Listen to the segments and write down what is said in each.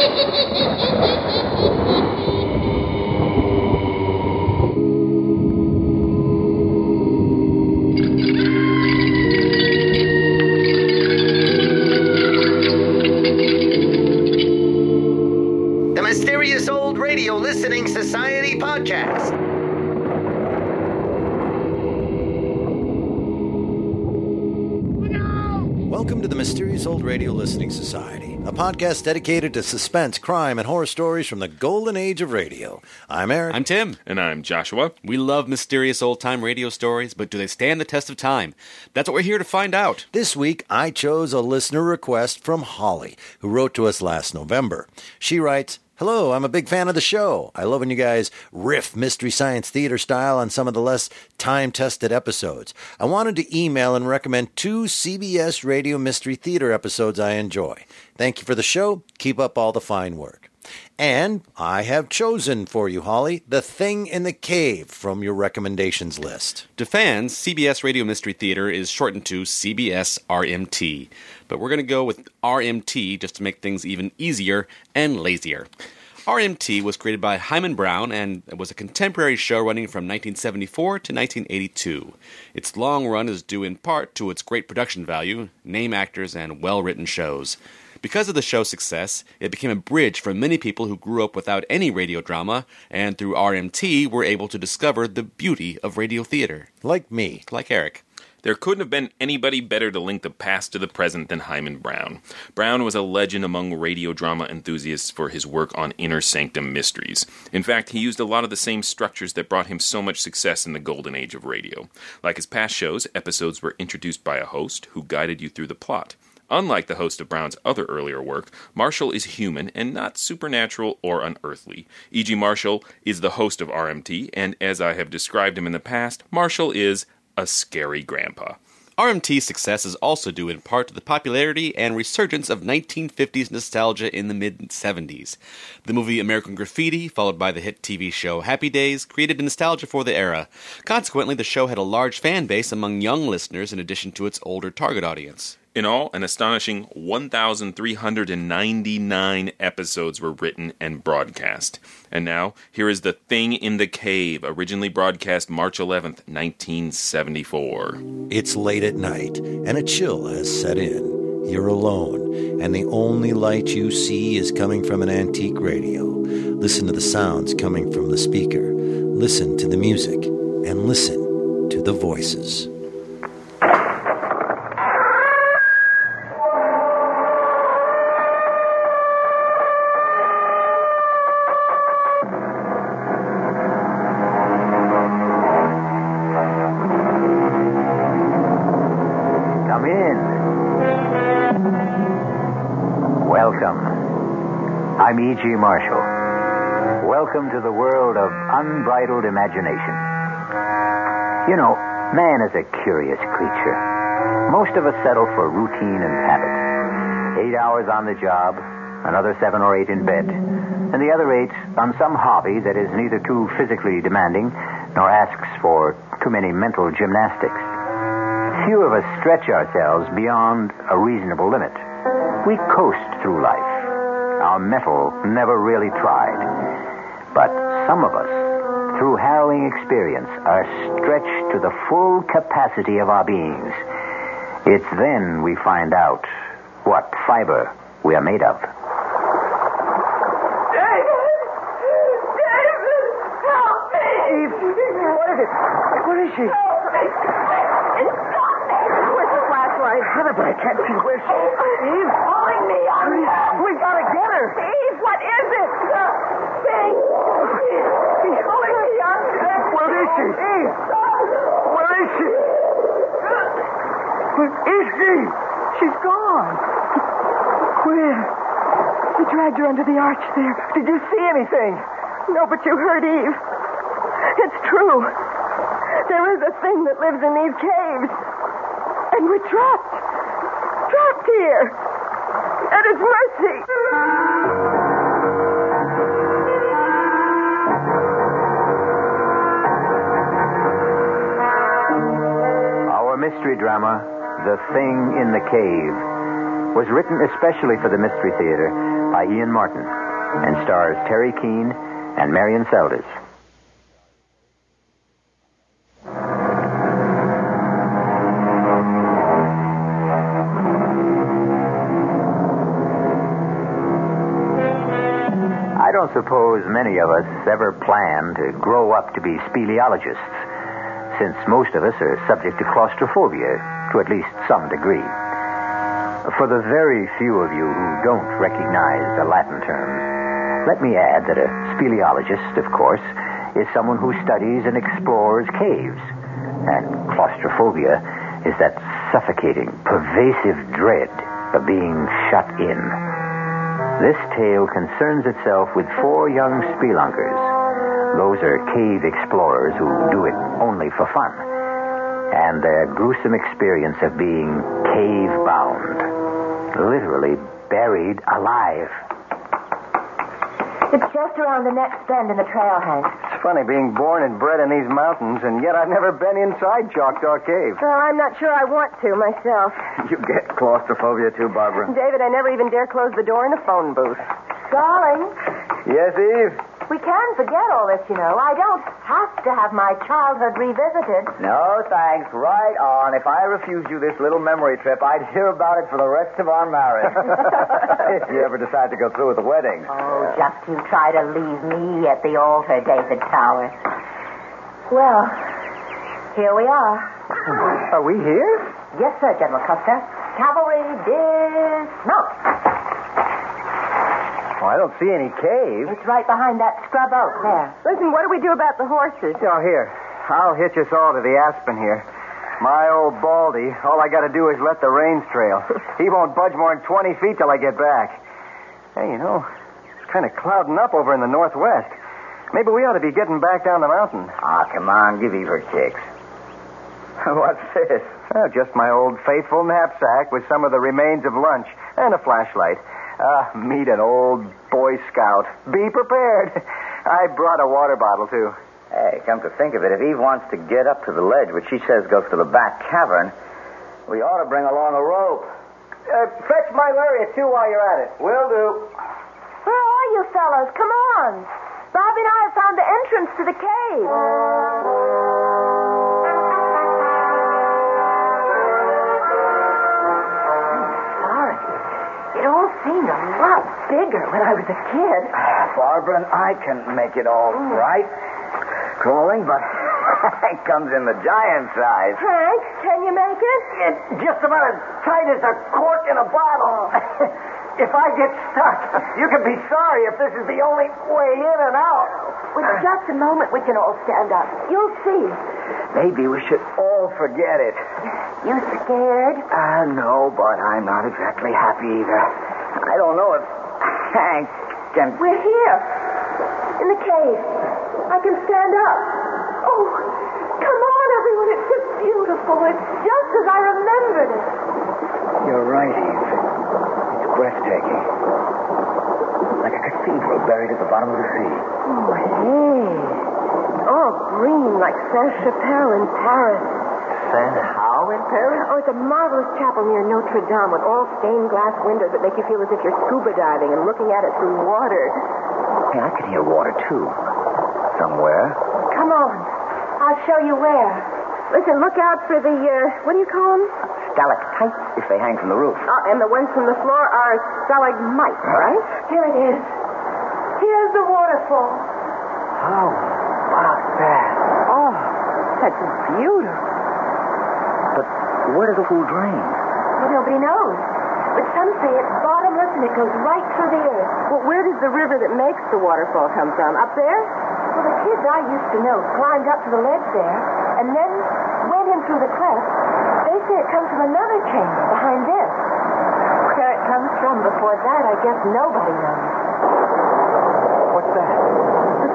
Ha ha ha ha ha! A podcast dedicated to suspense, crime, and horror stories from the golden age of radio. I'm Eric. I'm Tim. And I'm Joshua. We love mysterious old time radio stories, but do they stand the test of time? That's what we're here to find out. This week, I chose a listener request from Holly, who wrote to us last November. She writes, Hello, I'm a big fan of the show. I love when you guys riff Mystery Science Theater style on some of the less time tested episodes. I wanted to email and recommend two CBS Radio Mystery Theater episodes I enjoy. Thank you for the show. Keep up all the fine work. And I have chosen for you, Holly, The Thing in the Cave from your recommendations list. To fans, CBS Radio Mystery Theater is shortened to CBS RMT, but we're going to go with RMT just to make things even easier and lazier. RMT was created by Himan Brown and was a contemporary show running from 1974 to 1982. Its long run is due in part to its great production value, name actors, and well written shows. Because of the show's success, it became a bridge for many people who grew up without any radio drama, and through RMT were able to discover the beauty of radio theater. Like me. Like Eric. There couldn't have been anybody better to link the past to the present than Himan Brown. Brown was a legend among radio drama enthusiasts for his work on inner sanctum mysteries. In fact, he used a lot of the same structures that brought him so much success in the golden age of radio. Like his past shows, episodes were introduced by a host who guided you through the plot. Unlike the host of Brown's other earlier work, Marshall is human and not supernatural or unearthly. E.G. Marshall is the host of RMT, and as I have described him in the past, Marshall is a scary grandpa. RMT's success is also due in part to the popularity and resurgence of 1950s nostalgia in the mid 70s. The movie American Graffiti, followed by the hit TV show Happy Days, created nostalgia for the era. Consequently, the show had a large fan base among young listeners in addition to its older target audience. In all, an astonishing 1,399 episodes were written and broadcast. And now, here is The Thing in the Cave, originally broadcast March 11th, 1974. It's late at night, and a chill has set in. You're alone, and the only light you see is coming from an antique radio. Listen to the sounds coming from the speaker. Listen to the music, and listen to the voices. E.G. Marshall. Welcome to the world of unbridled imagination. You know, man is a curious creature. Most of us settle for routine and habit. Eight hours on the job, another seven or eight in bed, and the other eight on some hobby that is neither too physically demanding nor asks for too many mental gymnastics. Few of us stretch ourselves beyond a reasonable limit. We coast through life. Our metal never really tried. But some of us, through harrowing experience, are stretched to the full capacity of our beings. It's then we find out what fiber we are made of. David! David! Help me! Eve! What is it? Where is she? The flashlight? Heaven, but I can't see where she is. Eve? Calling me on We gotta get her. Steve, what is it? Thing. He's calling me on Where is she? Eve? Where is she? Where is she? She's gone. Where? We dragged her under the arch there. Did you see anything? No, but you heard Eve. It's true. There is a thing that lives in these caves. And we're trapped. Here. At its mercy. Our mystery drama, The Thing in the Cave, was written especially for the Mystery Theater by Ian Martin and stars Teri Keane and Marian Seldes. Many of us ever plan to grow up to be speleologists, since most of us are subject to claustrophobia to at least some degree. For the very few of you who don't recognize the Latin term, let me add that a speleologist, of course, is someone who studies and explores caves. And claustrophobia is that suffocating, pervasive dread of being shut in. This tale concerns itself with four young spelunkers. Those are cave explorers who do it only for fun. And their gruesome experience of being cave bound. Literally buried alive. It's just around the next bend in the trail, Hank. It's funny being born and bred in these mountains, and yet I've never been inside Choctaw Cave. Well, I'm not sure I want to myself. You get claustrophobia too, Barbara. David, I never even dare close the door in a phone booth. Darling, Yes, Eve? We can forget all this, you know. I don't have to have my childhood revisited. No, thanks. Right on. If I refused you this little memory trip, I'd hear about it for the rest of our marriage. if you ever decide to go through with the wedding. Oh, just you try to leave me at the altar, David Towers. Well, here we are. Are we here? Yes, sir, General Custer. Cavalry dismount. Oh, I don't see any cave. It's right behind that scrub oak there. Listen, what do we do about the horses? Oh, here. I'll hitch us all to the aspen here. My old Baldy, all I got to do is let the reins trail. He won't budge more than 20 feet till I get back. Hey, you know, it's kind of clouding up over in the northwest. Maybe we ought to be getting back down the mountain. Ah, come on, give Eve her kicks. What's this? Oh, just my old faithful knapsack with some of the remains of lunch and a flashlight. Ah, meet an old Boy Scout. Be prepared. I brought a water bottle, too. Hey, come to think of it, if Eve wants to get up to the ledge, which she says goes to the back cavern, we ought to bring along a rope. Uh, fetch my lariat, too, while you're at it. Will do. Where are you fellows? Come on. Bobby and I have found the entrance to the cave. It all seemed a lot bigger when I was a kid. Ah, Barbara and I can make it all mm. right. Crawling, but it comes in the giant size. Hank, can you make it? It's just about as tight as a cork in a bottle. if I get stuck, you can be sorry if this is the only way in and out. With just a moment, we can all stand up. You'll see. Maybe we should all forget it. You scared? Uh, no, but I'm not exactly happy either. I don't know if Hank can. We're here. In the cave. I can stand up. Oh, come on, everyone. It's just beautiful. It's just as I remembered it. You're right, Eve. Breathtaking. Like a cathedral buried at the bottom of the sea. Oh, hey. All green like Sainte-Chapelle in Paris. San How in Paris? Oh, it's a marvelous chapel near Notre Dame with all stained glass windows that make you feel as if you're scuba diving and looking at it through water. Hey, I can hear water, too. Somewhere. Come on. I'll show you where. Listen, look out for the, uh, what do you call them? Stalactites, they hang from the roof. Oh, and the ones from the floor are stalagmites, right? Here it is. Here's the waterfall. Oh, How about that? Oh, that's beautiful. But where does the pool drain? Well, nobody knows. But some say it's bottomless and it goes right through the earth. Well, where does the river that makes the waterfall come from? Up there? Well, the kids I used to know climbed up to the ledge there and then went in through the cleft. They say it comes from another chamber behind this. Where it comes from before that, I guess nobody knows. What's that?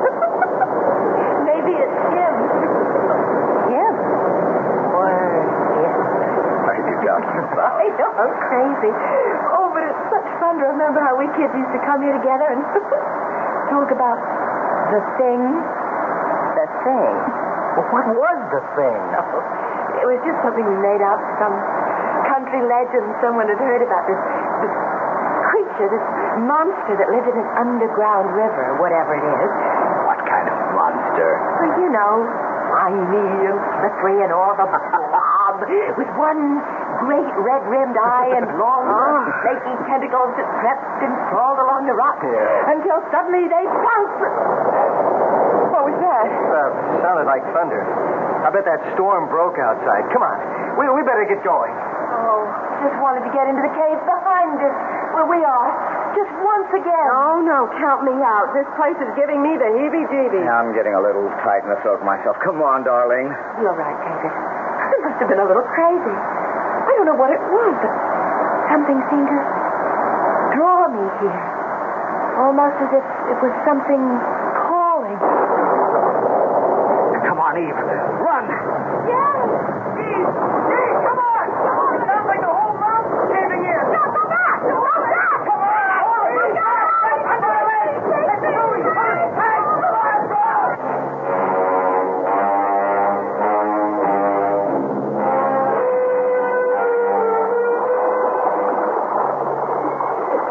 Maybe it's him. Him? Where are you talking about? I know, I'm crazy. Oh, but it's such fun to remember how we kids used to come here together and talk about the thing. The thing. Well, what was the thing? Oh, it was just something we made up, some country legend someone had heard about this this creature, this monster that lived in an underground river, whatever it is. What kind of monster? Well, you know, slimy and slippery and all the blob, with one great red-rimmed eye and long, ah. flaky tentacles that crept and crawled along the rocks until suddenly they bounced. What was that? Uh, sounded like thunder. I bet that storm broke outside. Come on. We, we better get going. Oh, just wanted to get into the cave behind us, where we are, just once again. Oh, no, count me out. This place is giving me the heebie-jeebies. I'm getting a little tight in the throat myself. Come on, darling. You're right, David. I must have been a little crazy. I don't know what it was, but something seemed to draw me here. Almost as if it was something calling. On, Eve. Run. Yes! Eve! Eve, come on! Come on. It sounds like the whole mountain's caving in. No, go back! Go back! Come on! Hurry! Come on, lady! Let's do it! Hurry! Hey, come on, bro!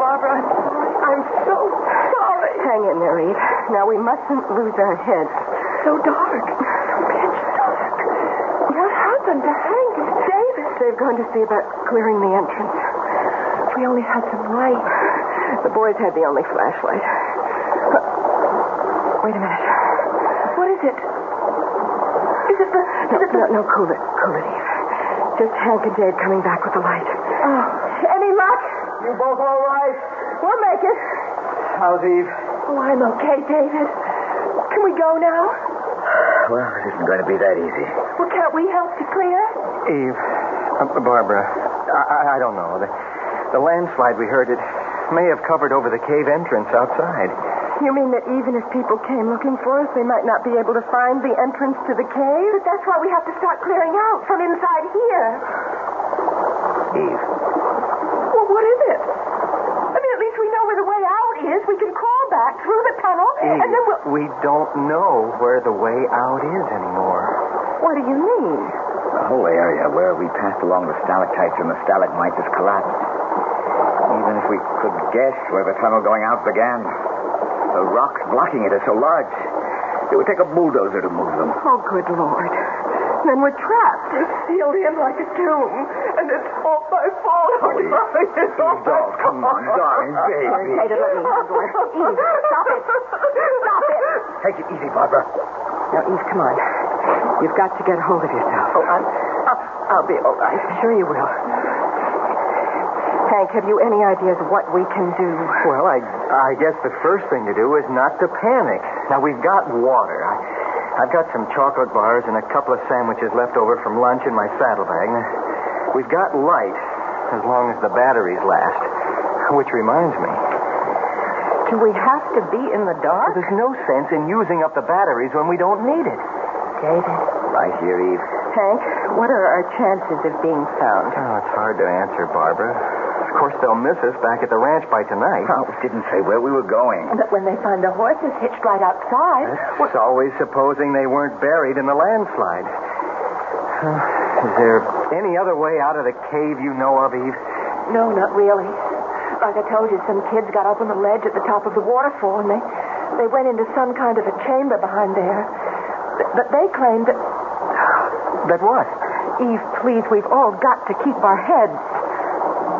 Barbara. I'm so sorry. Hang in there, Eve. Now, we mustn't lose our heads. So dark. So pitch dark. What happened to Hank and David? They've gone to see about clearing the entrance. If we only had some light. The boys had the only flashlight. Wait a minute. What is it? Is it the... No, no, no, cool it. Cool it, Eve. Just Hank and Dave coming back with the light. Oh. Any luck? You both all right? We'll make it. How's Eve? Oh, I'm okay, David. Can we go now? Well, it isn't going to be that easy. Well, can't we help to clear? Eve, uh, Barbara, I, I, I don't know. The, the landslide we heard, it may have covered over the cave entrance outside. You mean that even if people came looking for us, they might not be able to find the entrance to the cave? But that's why we have to start clearing out from inside here. Eve, Well, what is it? I mean, at least we know where the way out is. We can crawl back through the tunnel, Eve, and then we'll... we don't know where the way out is anymore. What do you mean? the whole area where we passed along the stalactites and the stalagmites has collapsed. Even if we could guess where the tunnel going out began, the rocks blocking it are so large, it would take a bulldozer to move them. Oh, good Lord. Then we're trapped. We're sealed in like a tomb, and it's all my fault. Oh, darling, it's all my Oh, come on, darling, baby. David, let me handle her. Eve, stop it. Stop it. Take it easy, Barbara. Now, Eve, come on. You've got to get hold of yourself. Oh, I'm, I'll, I'll be all right. Sure you will. Hank, have you any ideas what we can do? Well, I, I guess the first thing to do is not to panic. Now, we've got water. I, I've got some chocolate bars and a couple of sandwiches left over from lunch in my saddlebag. Now, We've got light, as long as the batteries last. Which reminds me, Do we have to be in the dark? there's no sense in using up the batteries when we don't need it. David. Right here, Eve. Hank, what are our chances of being found? Oh, it's hard to answer, Barbara. Of course, they'll miss us back at the ranch by tonight. Oh, it didn't say where we were going. But when they find the horses hitched right outside, It's always supposing they weren't buried in the landslide. Is there any other way out of the cave you know of, Eve? No, not really. Like I told you, some kids got up on the ledge at the top of the waterfall and they they went into some kind of a chamber behind there. But- But they claimed that That what? Eve, please, we've all got to keep our heads.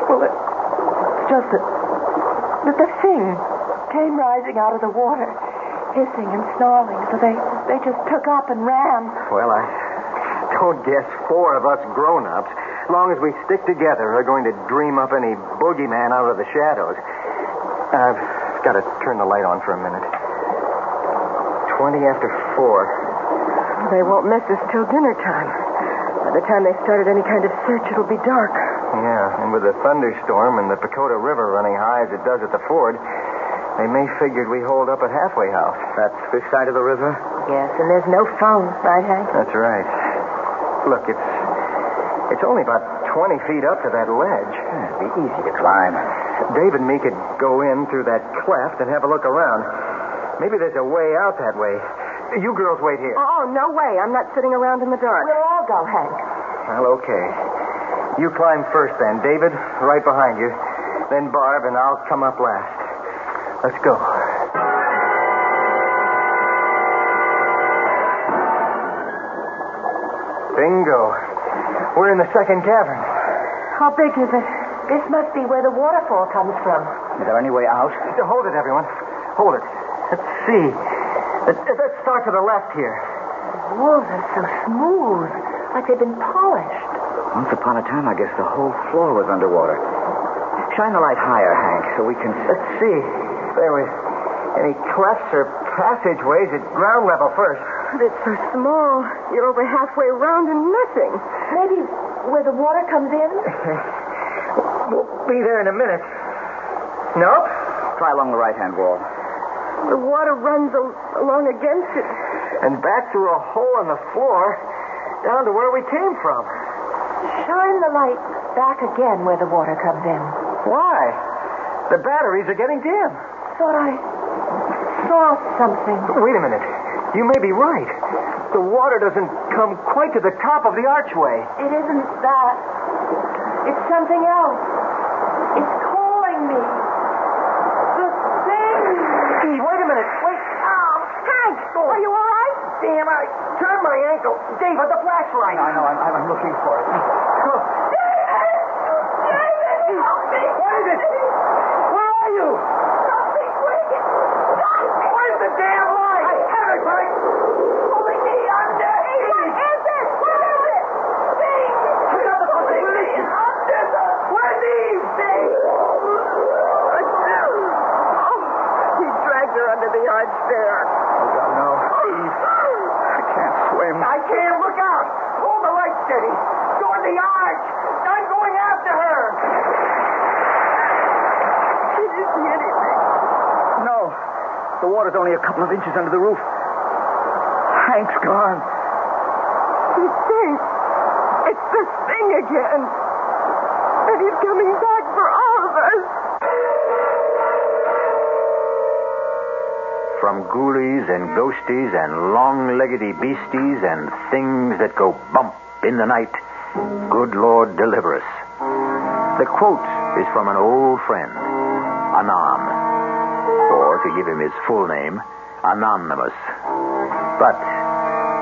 Well, it- it's just that, that the thing came rising out of the water, hissing and snarling, so they, they just took up and ran. Well, I don't guess four of us grown-ups, long as we stick together, are going to dream up any boogeyman out of the shadows. I've got to turn the light on for a minute. Twenty after four. They won't miss us till dinner time. By the time they started any kind of search, it'll be dark. Yeah, and with the thunderstorm and the Pacoda River running high as it does at the ford, they may figured we hold up at halfway house. That's this side of the river? Yes, and there's no phone, right, Hank? That's right. Look, it's it's only about 20 feet up to that ledge. It'd be easy to climb. Dave and me could go in through that cleft and have a look around. Maybe there's a way out that way. You girls wait here. Oh, oh, no way. I'm not sitting around in the dark. we'll all go, Hank. Well, okay. You climb first then. David, right behind you. then Barb, and I'll come up last. Let's go. Bingo. We're in the second cavern. How big is it? This must be where the waterfall comes from. Is there any way out? Hold it, everyone. Hold it. Let's see. Let's, let's start to the left here. The walls are so smooth, like they've been polished. Once upon a time, I guess the whole floor was underwater. Shine the light higher, Hank, so we can. Let's see. If there was any clefts or passageways at ground level first. But it's so small. You're over halfway around and nothing. Maybe where the water comes in? We'll be there in a minute. Nope. Try along the right hand wall. The water runs al- along against it. And back through a hole in the floor down to where we came from. Shine the light back again where the water comes in. Why? The batteries are getting dim. Thought I saw something. Wait a minute. You may be right. The water doesn't come quite to the top of the archway. It isn't that. It's something else. It's calling me. The thing. Hey, wait. Wait. Oh, Hank, are you all right? Damn, I turned my ankle. David, the flashlight. I know. I'm, I'm looking for it. Oh. What is it? Where are you? Where's the damn light? I have it, Mike. Pulling me under. What is it? What is it? Thing. Another possibility. Under the... Where's Eve? Oh, he dragged the there. Oh, God, no. Eve. I can't swim. I can't. Look out. Hold the light steady. Toward the arch. I'm going after her. Did you see anything? No. The water's only a couple of inches under the roof. Hank's gone. The thing. It's the thing again. And he's coming back From ghoulies and ghosties and long-leggedy beasties and things that go bump in the night, good Lord deliver us. The quote is from an old friend, Anon, or to give him his full name, Anonymous. But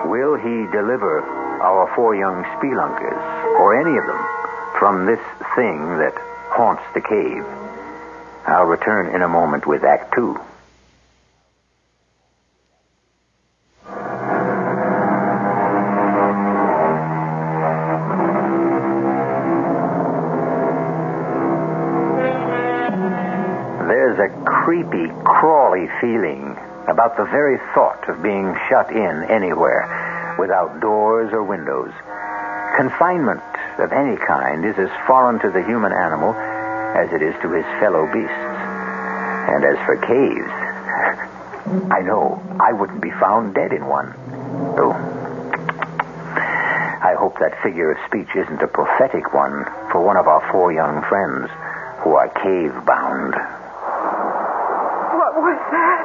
will he deliver our four young spelunkers, or any of them, from this thing that haunts the cave? I'll return in a moment with Act Two. Feeling about the very thought of being shut in anywhere without doors or windows. Confinement of any kind is as foreign to the human animal as it is to his fellow beasts. And as for caves, I know I wouldn't be found dead in one. Oh. I hope that figure of speech isn't a prophetic one for one of our four young friends who are cave bound. What was that?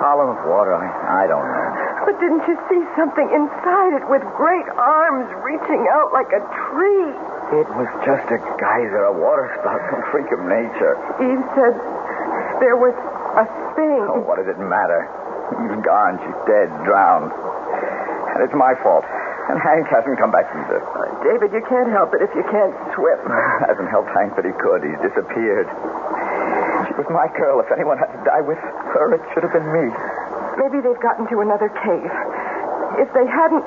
Column of water. I, I don't know. But didn't you see something inside it with great arms reaching out like a tree? It was just a geyser, a water spout, some freak of nature. Eve said there was a thing. Oh, what does it matter? Eve's gone. She's dead, drowned. And it's my fault. And Hank hasn't come back either. Uh, David, you can't help it if you can't swim. hasn't helped Hank, but he could. He's disappeared. She was my girl. If anyone had to die with her, it should have been me. Maybe they've gotten to another cave. If they hadn't,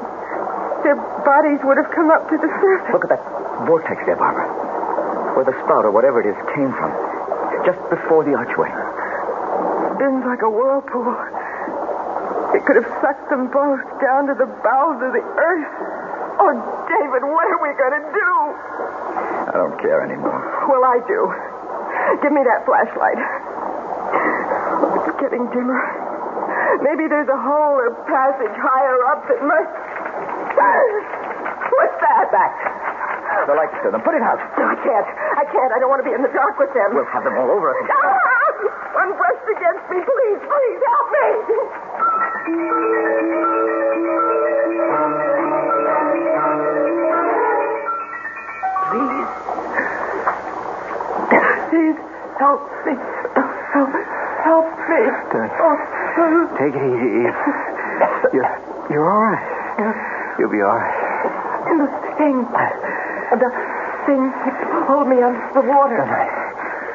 their bodies would have come up to the surface. Look at that vortex there, Barbara. Where the spout or whatever it is came from. Just before the archway. Spins like a whirlpool. It could have sucked them both down to the bowels of the earth. Oh, David, what are we going to do? I don't care anymore. Well, I do. Give me that flashlight. Oh, it's getting dimmer. Maybe there's a hole or passage higher up that must. What's that? Back. The light's to them. Put it out. No, I can't. I can't. I don't want to be in the dark with them. We'll have them all over us. Ah! One brushed against me. Please, please help me. Please. Please. Help me. Oh, Take it easy, Eve. You're, you're all right. You'll be all right. the thing. The thing that pulled me under the water.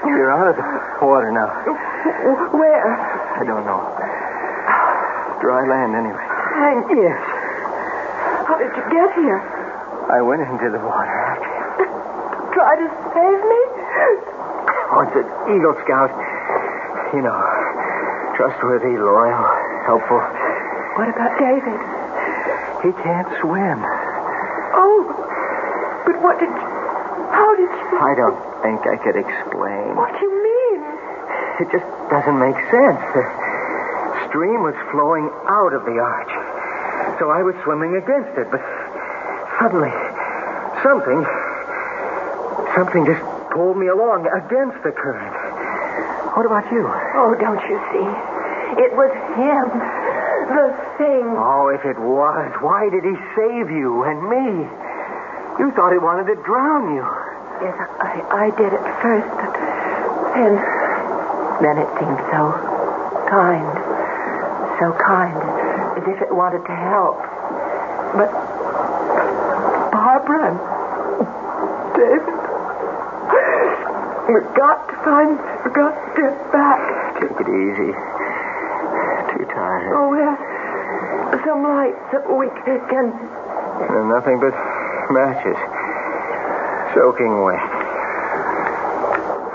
You're out of the water now. Where? I don't know. Dry land, anyway. Hank. Yes. How did you get here? I went into the water. Try to save me? Oh, it's an Eagle Scout. You know, trustworthy, loyal, helpful. What about David? He can't swim. Oh, but what did. How did you... I don't think I could explain. What do you mean? It just doesn't make sense. The stream was flowing out of the arch. So I was swimming against it, but suddenly, something, something just pulled me along against the current. What about you? Oh, don't you see? It was him. The thing. Oh, if it was, why did he save you and me? You thought he wanted to drown you. Yes, I, I did at first, but then, then it seemed so kind, so kind, as if it wanted to help. But Barbara and David, We've got to find... We've got to get back. Take it easy. Too tired. Oh, yes. Some lights that we can... And nothing but matches. Soaking wet.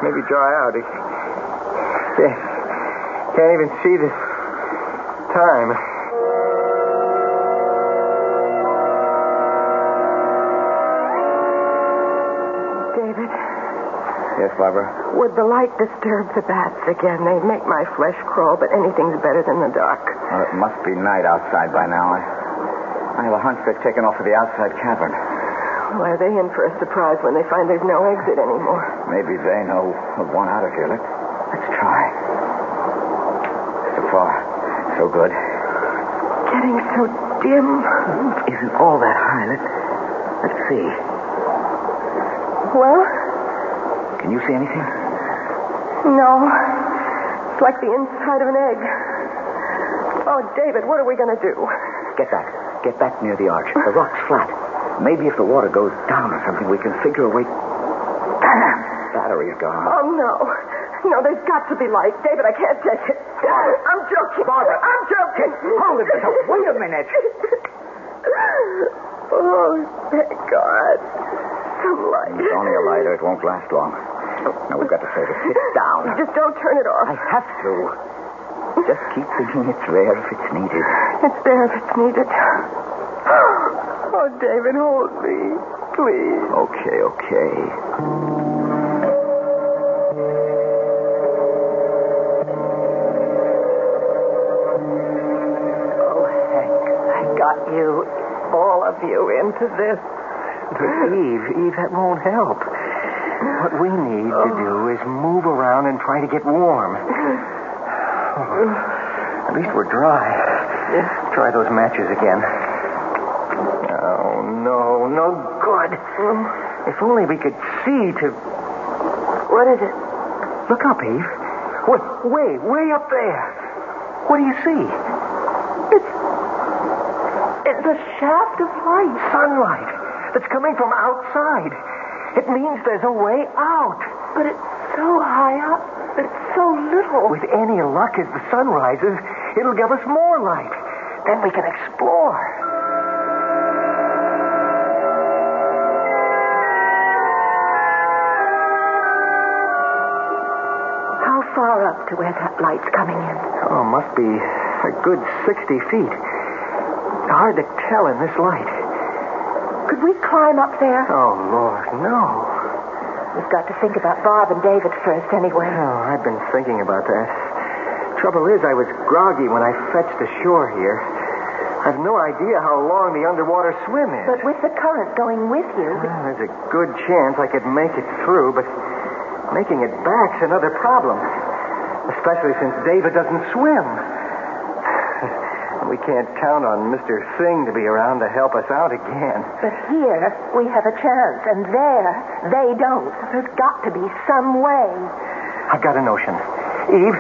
Maybe dry out. Yeah. Can't even see the time. Yes, Barbara. would the light disturb the bats again? They make my flesh crawl, but anything's better than the dark. Well, it must be night outside by now. I, I have a hunch they've taken off to the outside cavern. Why are they in for a surprise when they find there's no exit anymore? Maybe they know of one out of here. Let's, let's try. So far, so good. Getting so dim. Isn't all that high. Let's, let's see. Well, you see anything? no. It's like the inside of an egg. Oh, David, what are we going to do? Get back. Get back near the arch. The rock's flat. Maybe if the water goes down or something, we can figure a way. Damn! Battery's gone. Oh, no. No, there's got to be light. David, I can't take it. I'm joking. Barbara. I'm joking. Hold it. Wait a minute. oh, thank God. Some light. It's only a lighter. It won't last long. Now, we've got to say to sit down. Just don't turn it off. I have to. Just keep thinking it's there if it's needed. It's there if it's needed. Oh, David, hold me. Please. Okay, okay. Oh, Hank, I got you, all of you, into this. But Eve, Eve, that won't help. What we need to oh. do is move around and try to get warm. At least we're dry. Try those matches again. Oh, no, no good. Hmm. If only we could see to. What is it? Look up, Eve. Way, way, way up there. What do you see? It's. It's a shaft of light. Sunlight that's coming from outside. It means there's a way out. But it's so high up. But it's so little. With any luck, as the sun rises, it'll give us more light. Then we can explore. How far up to where that light's coming in? Oh, must be a good 60 feet. Hard to tell in this light. Could we climb up there? Oh, Lord, no. We've got to think about Bob and David first, anyway. Oh, I've been thinking about that. Trouble is, I was groggy when I fetched ashore here. I've no idea how long the underwater swim is. But with the current going with you, Well, there's a good chance I could make it through, but making it back's another problem. Especially since David doesn't swim. We can't count on Mr. Thing to be around to help us out again. but here we have a chance, and there they don't. There's got to be some way. I've got a notion. Eve,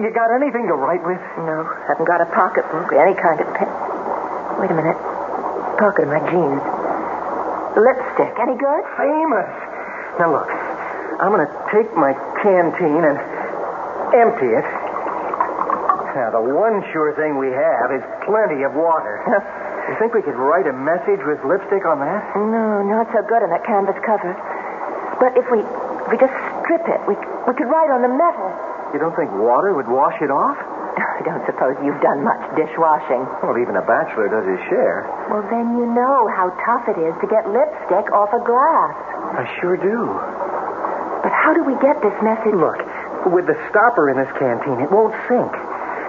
You got anything to write with? No, haven't got a pocketbook or any kind of pen. Wait a minute. Pocket of my jeans. Lipstick. Any good? Famous. Now look, I'm going to take my canteen and empty it. Now, the one sure thing we have is plenty of water. you think we could write a message with lipstick on that? No, not so good on that canvas cover. But if we if we just strip it, we we could write on the metal. You don't think water would wash it off? I don't suppose you've done much dishwashing. Well, even a bachelor does his share. Well, then you know how tough it is to get lipstick off a glass. I sure do. But how do we get this message? Look, with the stopper in this canteen, it won't sink.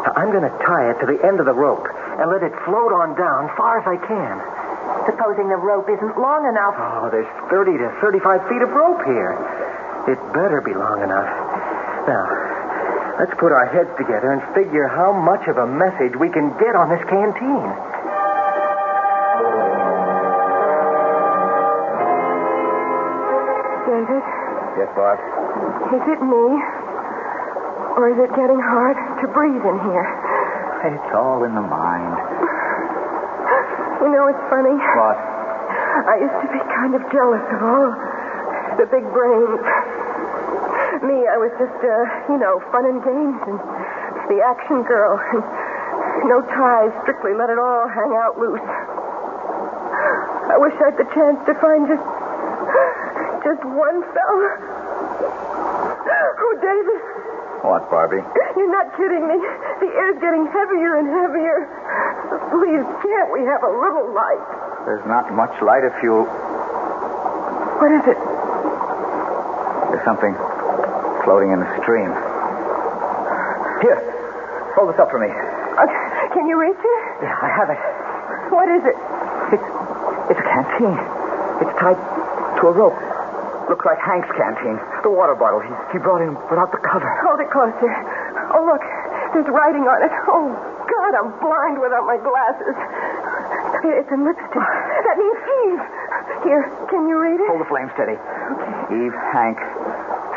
Now, I'm going to tie it to the end of the rope and let it float on down far as I can. Supposing the rope isn't long enough. Oh, there's 30 to 35 feet of rope here. It better be long enough. Now, let's put our heads together and figure how much of a message we can get on this canteen. David, Yes, boss. is it me? Or is it getting hard to breathe in here? It's all in the mind. You know, it's funny. What? I used to be kind of jealous of all the big brains. Me, I was just, uh, you know, fun and games and the action girl. And no ties, strictly let it all hang out loose. I wish I had the chance to find just, just one fella. What, Barbie? you're not kidding me. The air's getting heavier and heavier. Please, can't we have a little light? There's not much light if you. What is it? There's something floating in the stream. Here, hold this up for me. Uh, can you reach it? Yeah, I have it. What is it? It's, it's a canteen. It's tied to a rope. Looks like Hank's canteen. The water bottle he, he brought in without the cover. Hold it closer. Oh, look. There's writing on it. Oh, God, I'm blind without my glasses. It's in lipstick. That means Eve. Here, can you read it? Hold the flame steady. Eve, Hank,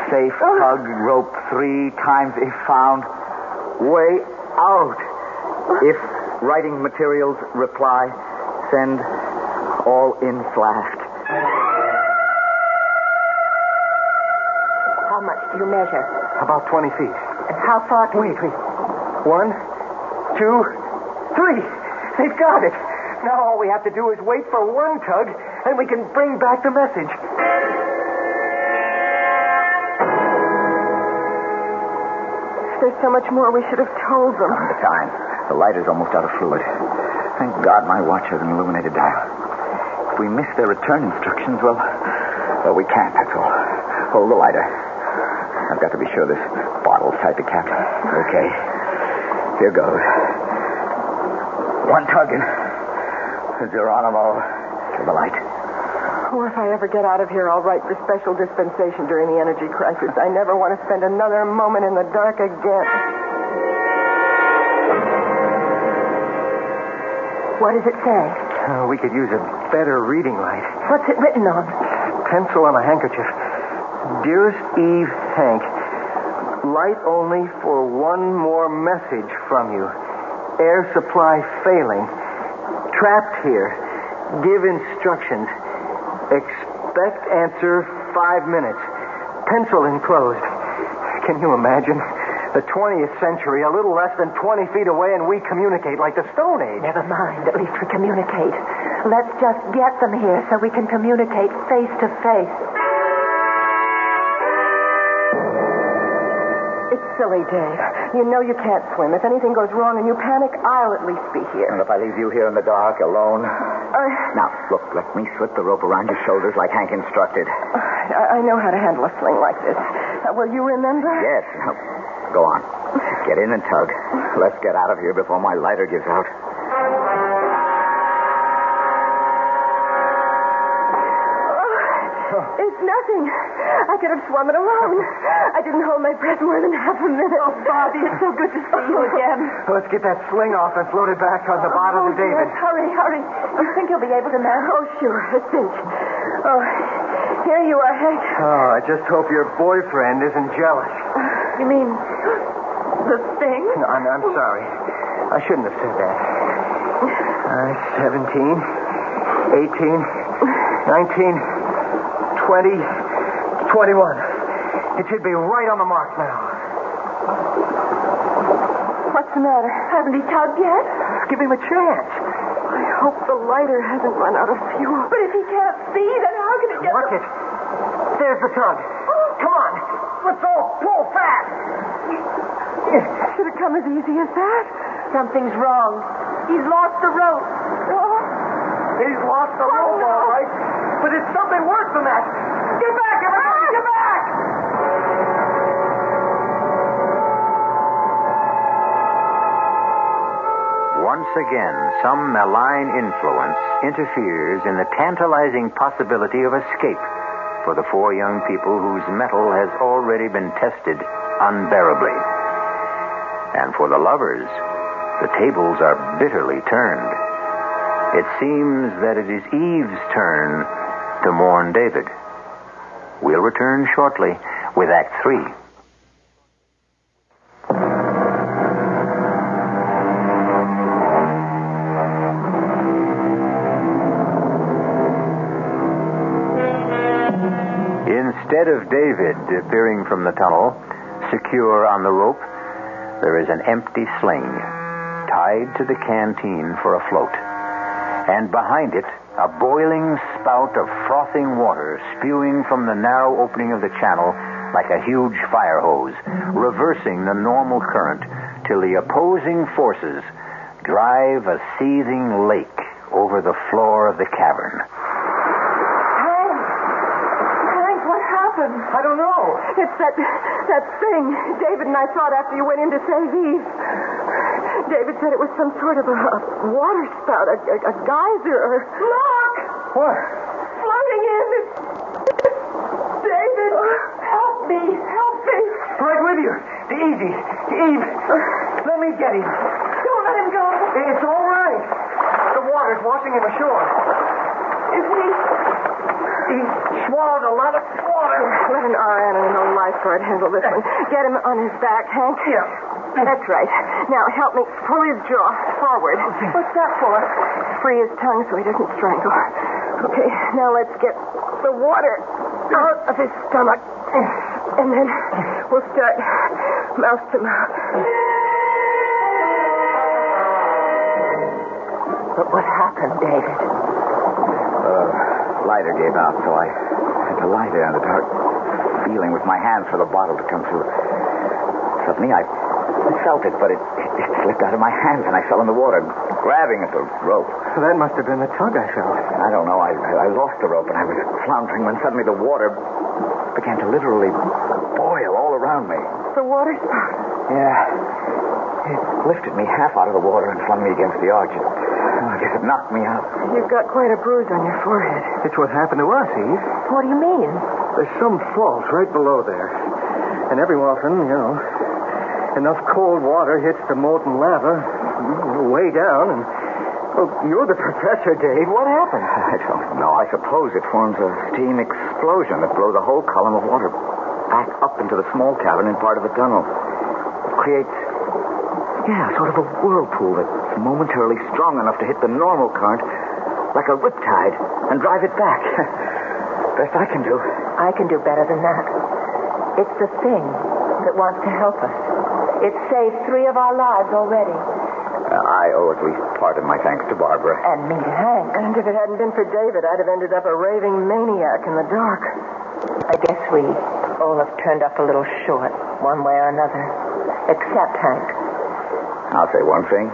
safe, Oh. hug, rope, three times if found. Way out. If writing materials reply, send all in flashed. You measure? About 20 feet. And how far can Wait, wait. One, two, three. They've got it. Now all we have to do is wait for one tug, and we can bring back the message. There's so much more we should have told them. The time. The light is almost out of fluid. Thank God my watch has an illuminated dial. If we miss their return instructions, well, well, we can't, that's all. Hold the lighter. I've got to be sure this bottle's tied to cap. Okay. Here goes. One tug and Geronimo to the light. Oh, if I ever get out of here, I'll write for special dispensation during the energy crisis. I never want to spend another moment in the dark again. What does it say? Oh, we could use a better reading light. What's it written on? Pencil on a handkerchief. Dearest Eve Hank, light only for one more message from you. Air supply failing. Trapped here. Give instructions. Expect answer five minutes. Pencil enclosed. Can you imagine? The 20th century, a little less than 20 feet away, and we communicate like the Stone Age. Never mind. At least we communicate. Let's just get them here so we can communicate face to face. Silly, Dave. You know you can't swim. If anything goes wrong and you panic, I'll at least be here. And if I leave you here in the dark, alone? I, Now, look, let me slip the rope around your shoulders like Hank instructed. I I know how to handle a sling like this. Uh, will you remember? Yes. Now, go on. Get in and tug. Let's get out of here before my lighter gives out. Nothing. I could have swum it alone. I didn't hold my breath more than half a minute. Oh, Bobby, it's so good to see you again. Let's get that sling off and float it back on the bottom Oh, of David. yes, hurry, hurry. You think you'll be able to manage? Oh, sure, a cinch. Oh, here you are, Hank. Oh, I just hope your boyfriend isn't jealous. You mean The thing? No, I'm, I'm sorry. I shouldn't have said that. Uh, 17, 18, 19, 20, 21. It should be right on the mark now. What's the matter? Haven't he tugged yet? Give him a chance. I hope the lighter hasn't run out of fuel. But if he can't see, then how can it get... Watch it. There's the tug. Come on. Let's all pull fast. Should it come as easy as that? Something's wrong. He's lost the rope. Oh, He's lost the rope, oh, all right. But it's something worse than that. Once again, some malign influence interferes in the tantalizing possibility of escape for the four young people whose mettle has already been tested unbearably. And for the lovers, the tables are bitterly turned. It seems that it is Eve's turn to mourn David. We'll return shortly with Act Three. David appearing from the tunnel, secure on the rope, there is an empty sling tied to the canteen for a float. And behind it, a boiling spout of frothing water spewing from the narrow opening of the channel like a huge fire hose, reversing the normal current till the opposing forces drive a seething lake over the floor of the cavern. Hank! Hank, what happened? I don't know. It's that that thing David and I thought after you went in to save Eve. David said it was some sort of a, a water spout, a, a, a geyser, or... Look! What? Floating in. It's, it's David! Help me! Help me! Right with you. Easy. Eve, let me get him. Don't let him go. It's all right. The water's washing him ashore. Is he... He swallowed a lot of water. Let an RN and a lifeguard handle this one. Get him on his back, Hank. Yeah. That's right. Now help me pull his jaw forward. What's that for? Free his tongue so he doesn't strangle. Okay, now let's get the water out of his stomach. And then we'll start mouth to mouth. But what happened, David? Uh, lighter gave out, so I had to lie there in the dark, feeling with my hands for the bottle to come through. Suddenly, I felt it, but it, it, it slipped out of my hands, and I fell in the water, grabbing at the rope. That must have been the tug I felt. I don't know. I, I lost the rope, and I was floundering when suddenly the water began to literally boil all around me. The water spout. Yeah. It lifted me half out of the water and flung me against the arch. It, it knocked me out. You've got quite a bruise on your forehead. It's what happened to us, Eve. What do you mean? There's some fault right below there. And every often, you know, enough cold water hits the molten lava mm, way down, and well, you're the professor, Dave. What happened? I don't know. I suppose it forms a steam explosion that blows a whole column of water back up into the small cavern in part of the tunnel. It creates, yeah, sort of a whirlpool that's momentarily strong enough to hit the normal current like a riptide and drive it back. Best I can do. I can do better than that. It's the thing that wants to help us. It saved three of our lives already. Uh, I owe at least part of my thanks to Barbara. And me to Hank. And if it hadn't been for David, I'd have ended up a raving maniac in the dark. I guess we all have turned up a little short, one way or another. Except Hank. I'll say one thing.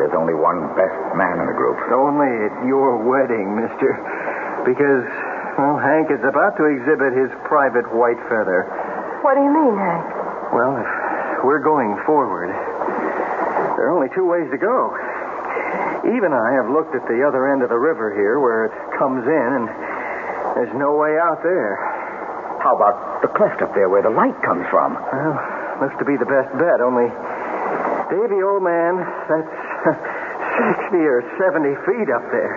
There's only one best man in the group. Only at your wedding, mister. Because, well, Hank is about to exhibit his private white feather. What do you mean, Hank? Well, if we're going forward, there are only two ways to go. Eve and I have looked at the other end of the river here where it comes in, and there's no way out there. How about the cleft up there where the light comes from? Well, looks to be the best bet, only, Davy, old man, that's 60 or 70 feet up there.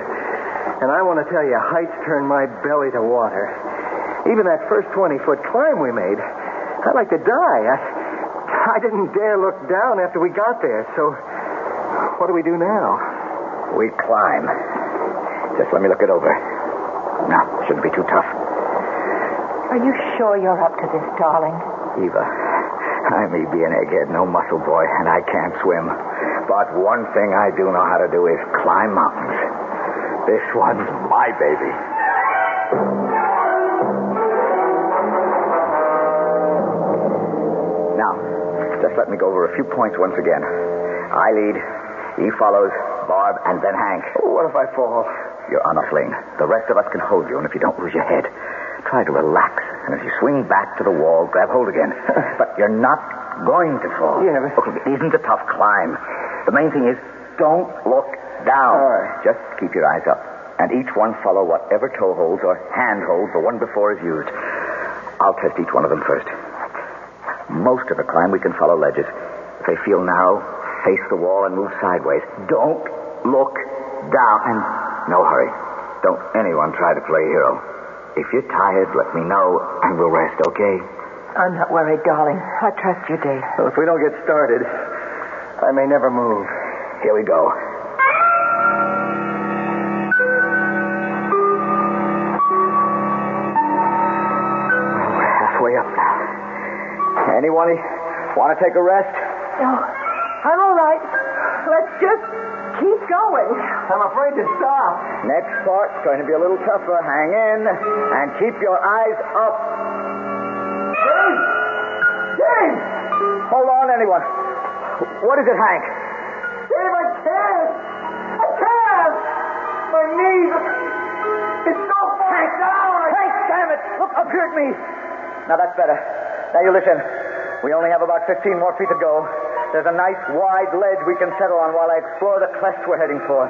And I want to tell you, heights turn my belly to water. Even that first 20 foot climb we made, I'd like to die. I, I didn't dare look down after we got there, so what do we do now? We climb. Just let me look it over. No, shouldn't be too tough. Are you sure you're up to this, darling? Eva, I may be an egghead, no muscle boy, and I can't swim. But one thing I do know how to do is climb mountains. This one's my baby. Now, just let me go over a few points once again. I lead, he follows, Barb, and then Hank. Oh, what if I fall? You're on a sling. The rest of us can hold you, and if you don't lose your head, try to relax. And as you swing back to the wall, grab hold again. but you're not going to fall. Yeah, but- Okay, it isn't a tough climb. The main thing is, don't look down. All right. Just keep your eyes up. And each one follow whatever toe holds or hand holds the one before is used. I'll test each one of them first. Most of the climb we can follow ledges. If they feel narrow, face the wall and move sideways. Don't look down. And no hurry. Don't anyone try to play hero. If you're tired, let me know and we'll rest, okay? I'm not worried, darling. I trust you, Dave. Well, if we don't get started, I may never move. Here we go. We're halfway up now. Anyone want to take a rest? No, I'm all right. Let's just keep going. I'm afraid to stop. Next part's going to be a little tougher. Hang in and keep your eyes up. Dave! Dave! Hold on, anyone. What is it, Hank? Dave, I can't! I can't! My knees! It's so far down! Hank, damn it! Look up here at me. Now that's better. Now you listen. We only have about 15 more feet to go. There's a nice wide ledge we can settle on while I explore the cleft we're heading for.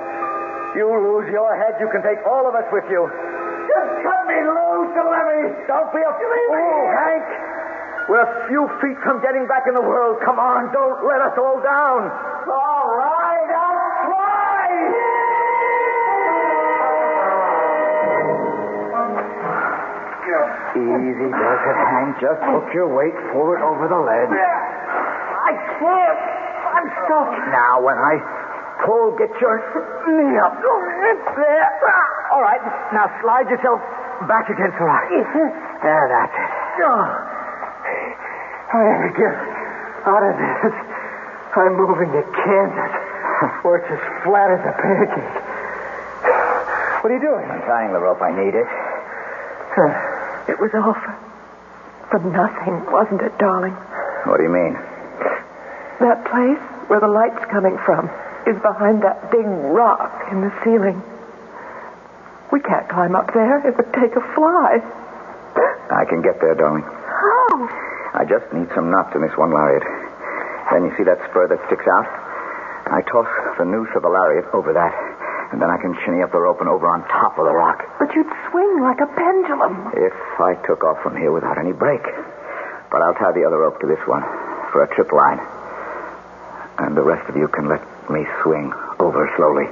You lose your head, you can take all of us with you. Just cut me loose and let me... Don't be a fool, Hank. We're a few feet from getting back in the world. Come on, don't let us all down. All right, I'll try! Easy it, Hank. Just hook your weight forward over the ledge. I can't! I'm stuck! Now, when I pull, get your knee up. Oh, there. All right. Now slide yourself back against the rock. There, that's it. I ever get out of this, I'm moving to Kansas, where it's as flat as a pancake. What are you doing? I'm tying the rope. I need it. It was all for, for nothing, wasn't it, darling? What do you mean? That place where the light's coming from is behind that big rock in the ceiling. We can't climb up there. It would take a fly. I can get there, darling. I just need some knots in this one lariat. Then you see that spur that sticks out? I toss the noose of the lariat over that, and then I can shinny up the rope and over on top of the rock. But you'd swing like a pendulum. If I took off from here without any break. But I'll tie the other rope to this one for a trip line. And the rest of you can let me swing over slowly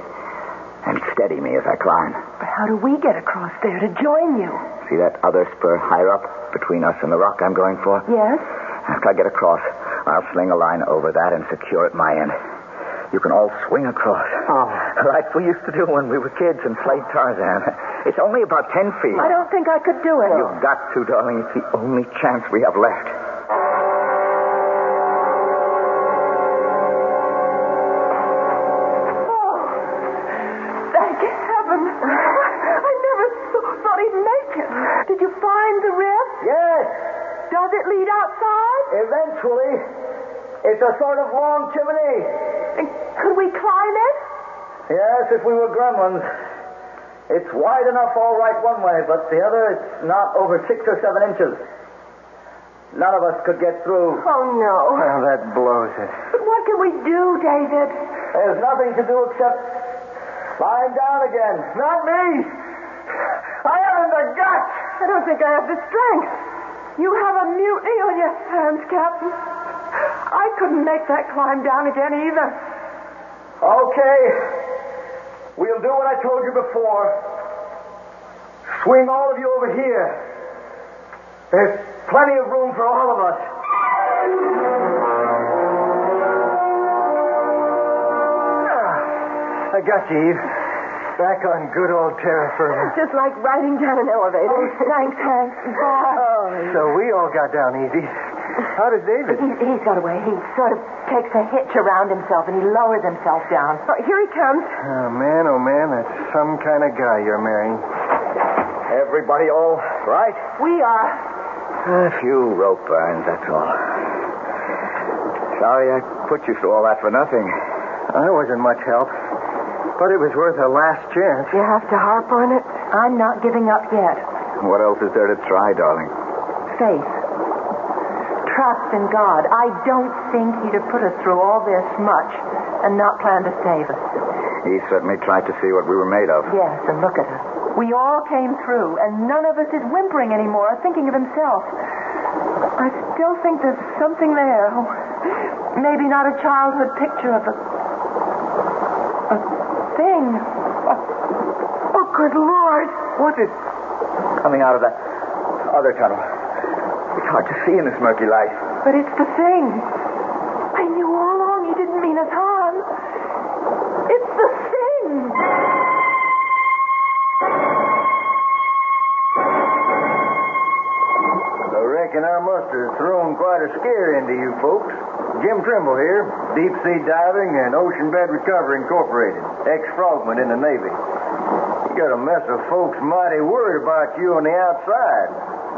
and steady me as I climb. But how do we get across there to join you? See that other spur higher up between us and the rock I'm going for? Yes? After I get across, I'll sling a line over that and secure at my end. You can all swing across. Oh. Like we used to do when we were kids and played Tarzan. It's only about ten feet. I don't think I could do it. You've got to, darling. It's the only chance we have left. It lead outside? eventually. It's a sort of long chimney. And could we climb it? Yes, if we were gremlins. It's wide enough all right one way, but the other, it's not over six or seven inches. None of us could get through. Oh, no. Well, that blows it. But what can we do, David? There's nothing to do except climb down again. Not me! I haven't the guts! I don't think I have the strength. You have a mutiny on your hands, Captain. I couldn't make that climb down again either. Okay. We'll do what I told you before. Swing all of you over here. There's plenty of room for all of us. Ah, I got you, Eve. Back on good old terra firma. Just like riding down an elevator. Oh, thanks, Hank. Oh, So we all got down easy. How did David? He, he's got away. He sort of takes a hitch around himself and he lowers himself down. oh, here he comes. Oh, man, oh, man, that's some kind of guy you're marrying. Everybody all right? We are. A few rope burns, that's all. Sorry I put you through all that for nothing. I wasn't much help, but it was worth a last chance. You have to harp on it. I'm not giving up yet. What else is there to try, darling? Faith. Trust in God. I don't think he'd have put us through all this much and not planned to save us. He certainly tried to see what we were made of. Yes, and look at us. We all came through, and none of us is whimpering anymore, thinking of himself. I still think there's something there. Oh, maybe not a childhood picture of a. a thing. Oh, oh, good Lord. What is coming out of that other tunnel? It's hard to see in this murky light. But it's the thing. I knew all along he didn't mean us harm. It's the thing. I reckon I must have thrown quite a scare into you folks. Jim Trimble here, Deep Sea Diving and Ocean Bed Recovery Incorporated, ex-frogman in the Navy. You got a mess of folks mighty worried about you on the outside.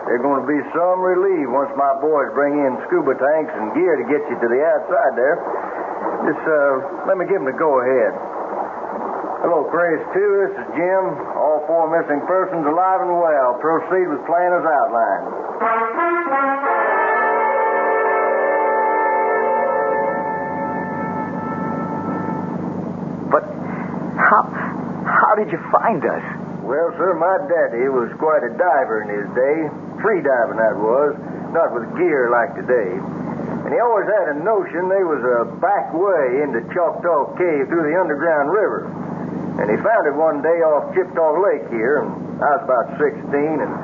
They're going to be some relief once my boys bring in scuba tanks and gear to get you to the outside there. Just, uh, let me give them the go-ahead. Hello, Chris 2. This is Jim. All four missing persons alive and well. Proceed with plan as outlined. How did you find us? Well, sir, my daddy was quite a diver in his day. Free diving, that was. Not with gear like today. And he always had a notion there was a back way into Choctaw Cave through the underground river. And he found it one day off Chippewa Lake here, and I was about 16, and,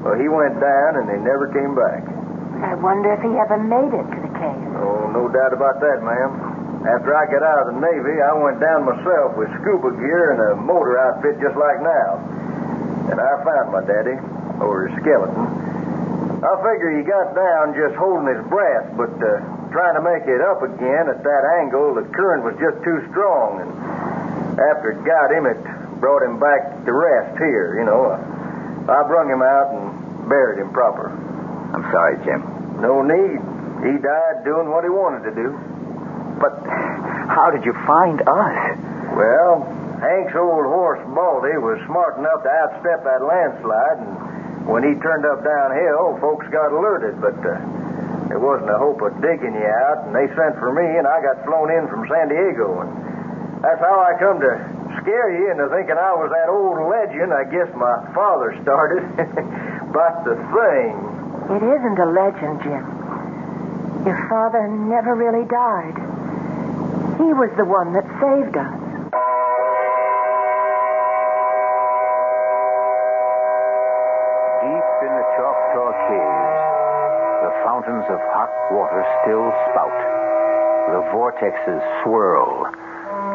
well, he went down and they never came back. I wonder if he ever made it to the cave. Oh, no doubt about that, ma'am. After I got out of the Navy, I went down myself with scuba gear and a motor outfit just like now. And I found my daddy, or his skeleton. I figure he got down just holding his breath, but uh, trying to make it up again at that angle, the current was just too strong. And after it got him, it brought him back to rest here, you know. I brung him out and buried him proper. I'm sorry, Jim. No need. He died doing what he wanted to do. But how did you find us? Well, Hank's old horse Baldy was smart enough to outstep that landslide, and when he turned up downhill, folks got alerted, but uh, there wasn't a hope of digging you out, and they sent for me, and I got flown in from San Diego, and that's how I come to scare you into thinking I was that old legend I guess my father started. but the thing. It isn't a legend, Jim. Your father never really died. He was the one that saved us. Deep in the Choctaw Caves, the fountains of hot water still spout. The vortexes swirl.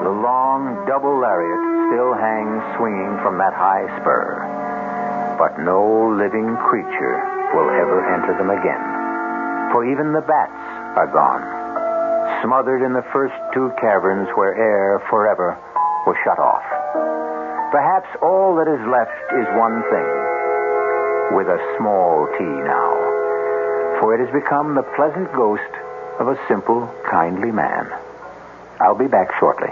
The long double lariat still hangs swinging from that high spur. But no living creature will ever enter them again. For even the bats are gone, smothered in the first two caverns where air forever was shut off. Perhaps all that is left is one thing with a small t now, for it has become the pleasant ghost of a simple, kindly man. I'll be back shortly.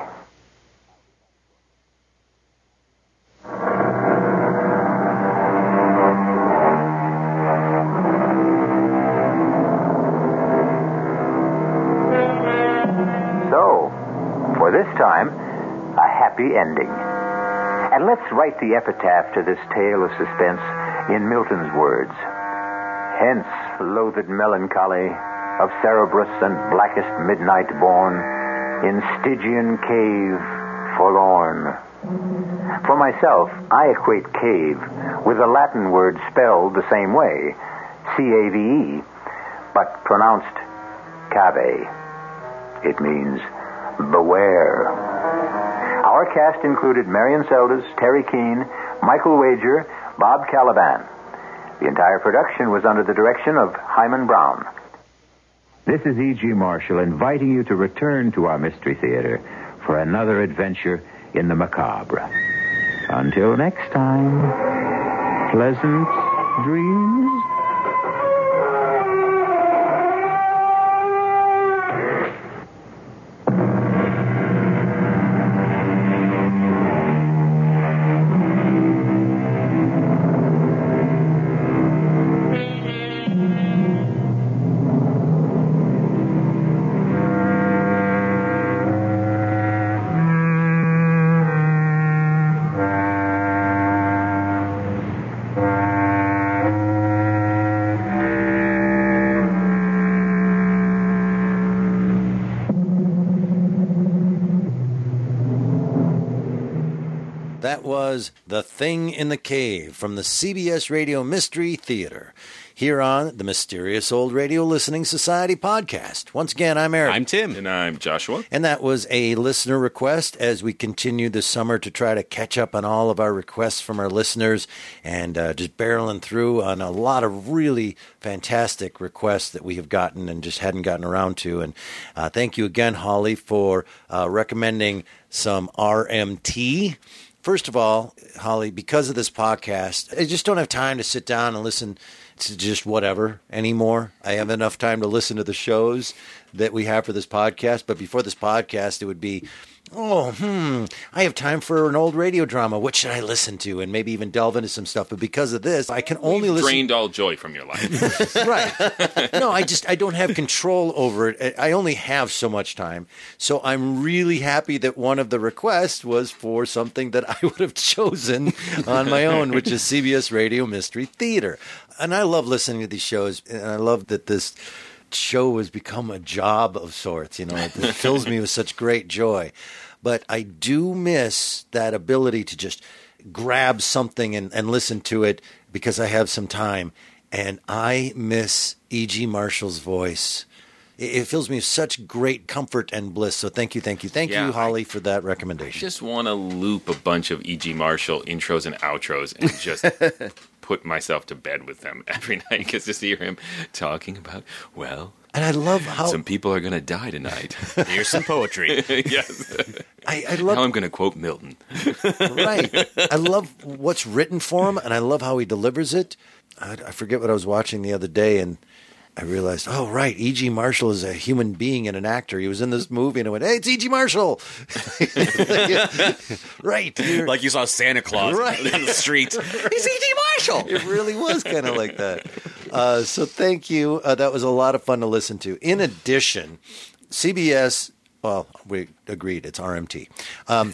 Write the epitaph to this tale of suspense in Milton's words. Hence, loathed melancholy of Cerberus and blackest midnight born, in Stygian cave forlorn. For myself, I equate cave with the Latin word spelled the same way, C-A-V-E, but pronounced cave. It means Beware. Our cast included Marian Seldes, Teri Keane, Michael Wager, Bob Kaliban. The entire production was under the direction of Himan Brown. This is E.G. Marshall inviting you to return to our Mystery Theater for another adventure in the macabre. Until next time, pleasant dreams. Thing in the Cave from the CBS Radio Mystery Theater here on the Mysterious Old Radio Listening Society podcast. Once again, I'm Eric. I'm Tim. And I'm Joshua. And that was a listener request as we continue this summer to try to catch up on all of our requests from our listeners and uh, just barreling through on a lot of really fantastic requests that we have gotten and just hadn't gotten around to. And uh, thank you again, Holly, for uh, recommending some RMT. First of all, Holly, because of this podcast, I just don't have time to sit down and listen to just whatever anymore. I have enough time to listen to the shows that we have for this podcast. But before this podcast, it would be, oh, hmm, I have time for an old radio drama. What should I listen to? And maybe even delve into some stuff. But because of this, I can only listen. Drained all joy from your life. right. No, I just I don't have control over it. I only have so much time. So I'm really happy that one of the requests was for something that I would have chosen on my own, which is CBS Radio Mystery Theater. And I love listening to these shows, and I love that this show has become a job of sorts. You know, it, it fills me with such great joy. But I do miss that ability to just grab something and, and listen to it because I have some time. And I miss E.G. Marshall's voice. It, it fills me with such great comfort and bliss. So thank you, thank you, thank Yeah, you, I- Holly, for that recommendation. I recommendation. just want to loop a bunch of E.G. Marshall intros and outros and just put myself to bed with them every night because to hear him talking about, well, and I love how some people are going to die tonight. Here's some poetry. yes. I, I Now love I'm going to quote Milton. right. I love what's written for him, and I love how he delivers it. I, I forget what I was watching the other day, and I realized, oh, right, E.G. Marshall is a human being and an actor. He was in this movie, and I went, hey, it's E.G. Marshall. right. you're- like you saw Santa Claus Right. on the street. It's E.G. Marshall. it really was kind of like that. Uh, so thank you. Uh, that was a lot of fun to listen to. In addition, CBS, well, we agreed, it's RMT. Um,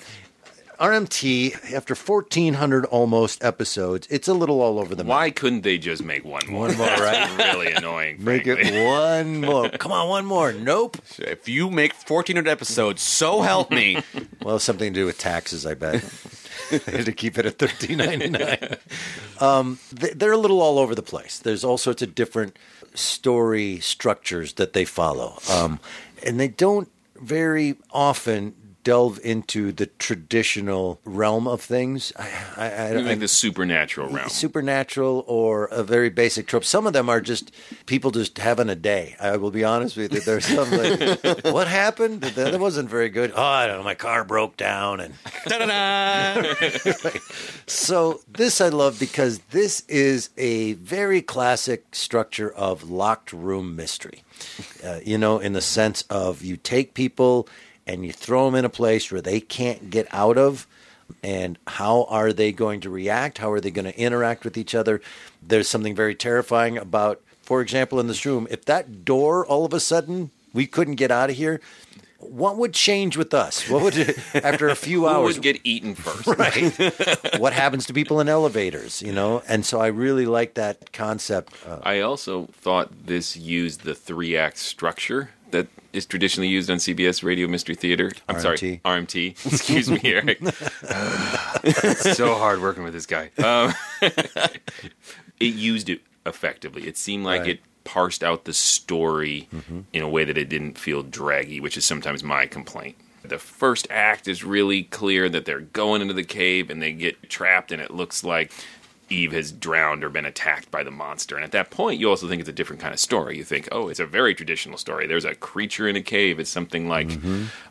RMT, after 1,400 almost episodes, it's a little all over the map. Why couldn't they just make one more? One more, That's really annoying. Make frankly. it one more. Come on, one more. Nope. If you make 1,400 episodes, so help me. Well, something to do with taxes, I bet. to keep it at thirteen ninety nine. Um, they- they're a little all over the place. There's all sorts of different story structures that they follow, um, and they don't very often delve into the traditional realm of things. I, I, I, I don't think the supernatural realm. supernatural or a very basic trope. Some of them are just people just having a day. I will be honest with you. There's some like, what happened? That that wasn't very good. Oh, I don't know. My car broke down, and Da-da-da. so this I love because this is a very classic structure of locked room mystery. Uh, you know, in the sense of you take people and you throw them in a place where they can't get out of. And how are they going to react? How are they going to interact with each other? There's something very terrifying about, for example, in this room, if that door all of a sudden we couldn't get out of here, what would change with us? What would after a few Who hours would get eaten first? right what happens to people in elevators you know and so i really like that concept uh, I also thought this used the three act structure that is traditionally used on CBS Radio Mystery Theater. I'm sorry, RMT. RMT. Excuse me, Eric. it's so hard working with this guy. Um, it used it effectively. It seemed like Right. it parsed out the story in a way that it didn't feel draggy, which is sometimes my complaint. The first act is really clear that they're going into the cave and they get trapped, and it looks like Eve has drowned or been attacked by the monster. And at that point, you also think it's a different kind of story. You think, oh, it's a very traditional story. There's a creature in a cave. It's something like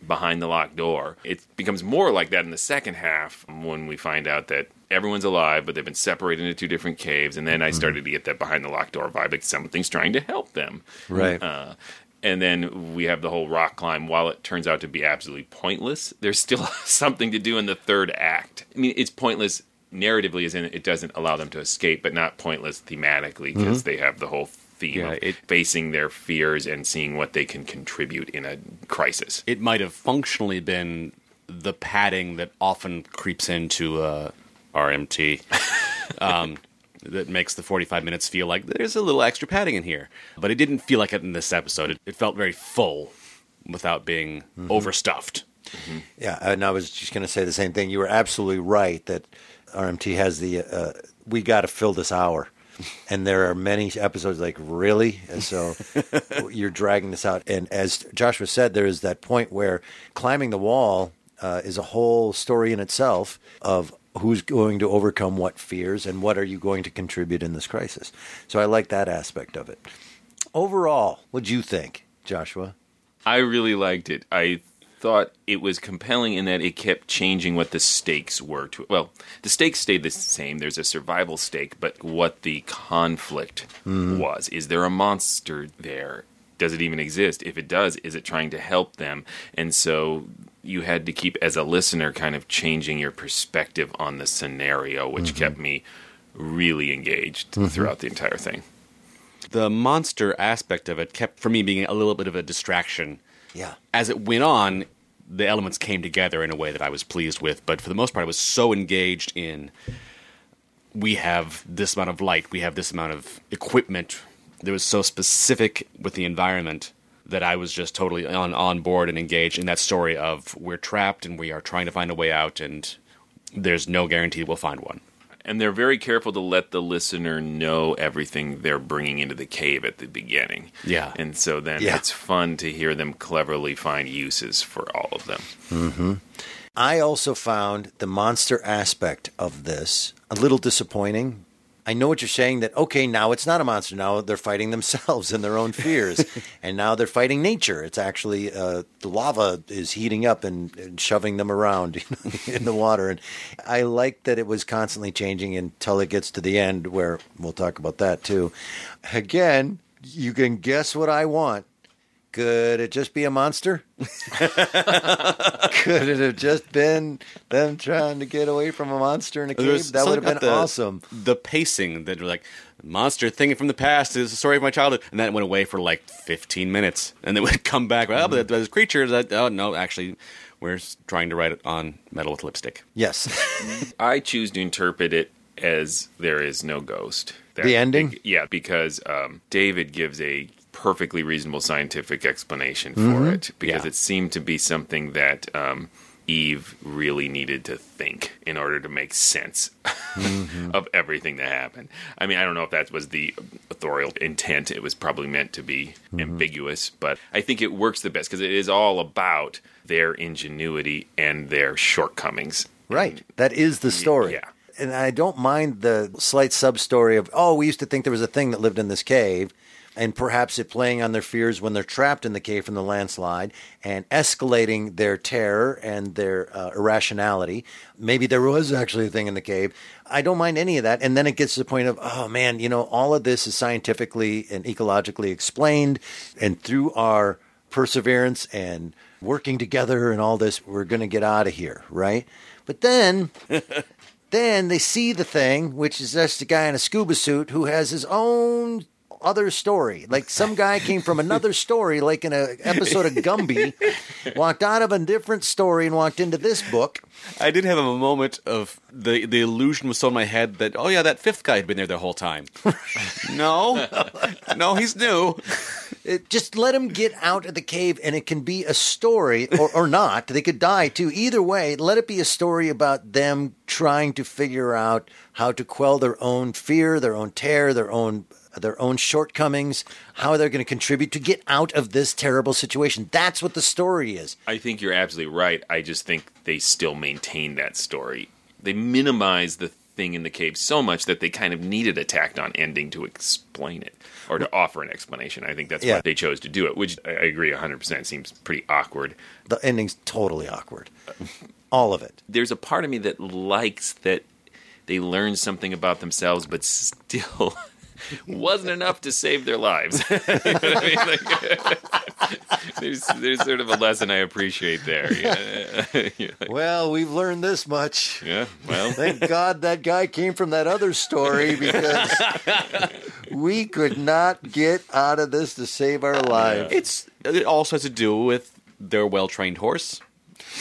behind the locked door. It becomes more like that in the second half when we find out that everyone's alive, but they've been separated into two different caves. And then I started to get that behind the locked door vibe, like something's trying to help them. Right. Uh, and then we have the whole rock climb. While it turns out to be absolutely pointless, there's still something to do in the third act. I mean, it's pointless narratively, as in it doesn't allow them to escape, but not pointless thematically because they have the whole theme Yeah, of it- facing their fears and seeing what they can contribute in a crisis. it might have functionally been the padding that often creeps into uh, RMT um, that makes the 45 minutes feel like there's a little extra padding in here. But it didn't feel like it in this episode. It, it felt very full without being overstuffed. Yeah, and I was just going to say the same thing. You were absolutely right that RMT has the uh, we got to fill this hour. And there are many episodes like really, and so you're dragging this out. And as Joshua said, there is that point where climbing the wall uh, is a whole story in itself of who's going to overcome what fears and what are you going to contribute in this crisis. So I like that aspect of it. Overall, what do you think, Joshua? I really liked it. I thought it was compelling in that it kept changing what the stakes were. To well, the stakes stayed the same. There's a survival stake, but what the conflict mm-hmm. was. Is there a monster there? Does it even exist? If it does, is it trying to help them? And so you had to keep, as a listener, kind of changing your perspective on the scenario, which mm-hmm. kept me really engaged mm-hmm. throughout the entire thing. The monster aspect of it kept, for me, being a little bit of a distraction. Yeah. As it went on, the elements came together in a way that I was pleased with. But for the most part, I was so engaged in we have this amount of light, we have this amount of equipment. That was so specific with the environment that I was just totally on, on board and engaged in that story of we're trapped and we are trying to find a way out, and there's no guarantee we'll find one. And they're very careful to let the listener know everything they're bringing into the cave at the beginning. Yeah. And so then Yeah. it's fun to hear them cleverly find uses for all of them. Mm-hmm. I also found the monster aspect of this a little disappointing. I know what you're saying that, okay, now it's not a monster. Now they're fighting themselves and their own fears. and now they're fighting nature. It's actually uh, the lava is heating up and, and shoving them around you know, in the water. And I like that it was constantly changing until it gets to the end, where we'll talk about that too. Again, you can guess what I want. Could it just be a monster? Could it have just been them trying to get away from a monster in a cave? That would have been the- awesome. The pacing that were like monster thing from the past is the story of my childhood, and then it went away for like 15 minutes, and then would come back. Well, but there's creatures. That, oh no, actually, we're trying to write it on metal with lipstick. Yes. I choose to interpret it as there is no ghost. That- The ending? Yeah, because um, David gives a perfectly reasonable scientific explanation for Mm-hmm. it because Yeah. it seemed to be something that um, Eve really needed to think in order to make sense Mm-hmm. of everything that happened. I mean, I don't know if that was the authorial intent. It was probably meant to be Mm-hmm. ambiguous, but I think it works the best because it is all about their ingenuity and their shortcomings. right. That is the story. yeah. And I don't mind the slight sub story of, oh, we used to think there was a thing that lived in this cave. And perhaps it playing on their fears when they're trapped in the cave from the landslide and escalating their terror and their uh, irrationality. Maybe there was actually a thing in the cave. I don't mind any of that. And then it gets to the point of, oh man, you know, all of this is scientifically and ecologically explained. And through our perseverance and working together and all this, we're going to get out of here, right? But then then they see the thing, which is just a guy in a scuba suit who has his own other story. Like some guy came from another story, like in an episode of Gumby, walked out of a different story and walked into this book. I did have a moment of the the illusion was so in my head that oh yeah, that fifth guy had been there the whole time. no, no, he's new. It, just let him get out of the cave, and it can be a story, or, or not. They could die too. Either way, let it be a story about them trying to figure out how to quell their own fear, their own terror, their own their own shortcomings, how they're going to contribute to get out of this terrible situation. That's what the story is. I think you're absolutely right. I just think they still maintain that story. They minimize the thing in the cave so much that they kind of needed a tacked on ending to explain it or to offer an explanation. I think that's Yeah. why they chose to do it, which I I agree 100% seems pretty awkward. The ending's totally awkward. All of it. There's a part of me that likes that they learn something about themselves, but still wasn't enough to save their lives. You know I mean? Like, there's, there's sort of a lesson I appreciate there. Yeah, Yeah, like, Well, we've learned this much. yeah, well, Thank God that guy came from that other story because we could not get out of this to save our lives. It's it also has to do with their well trained horse.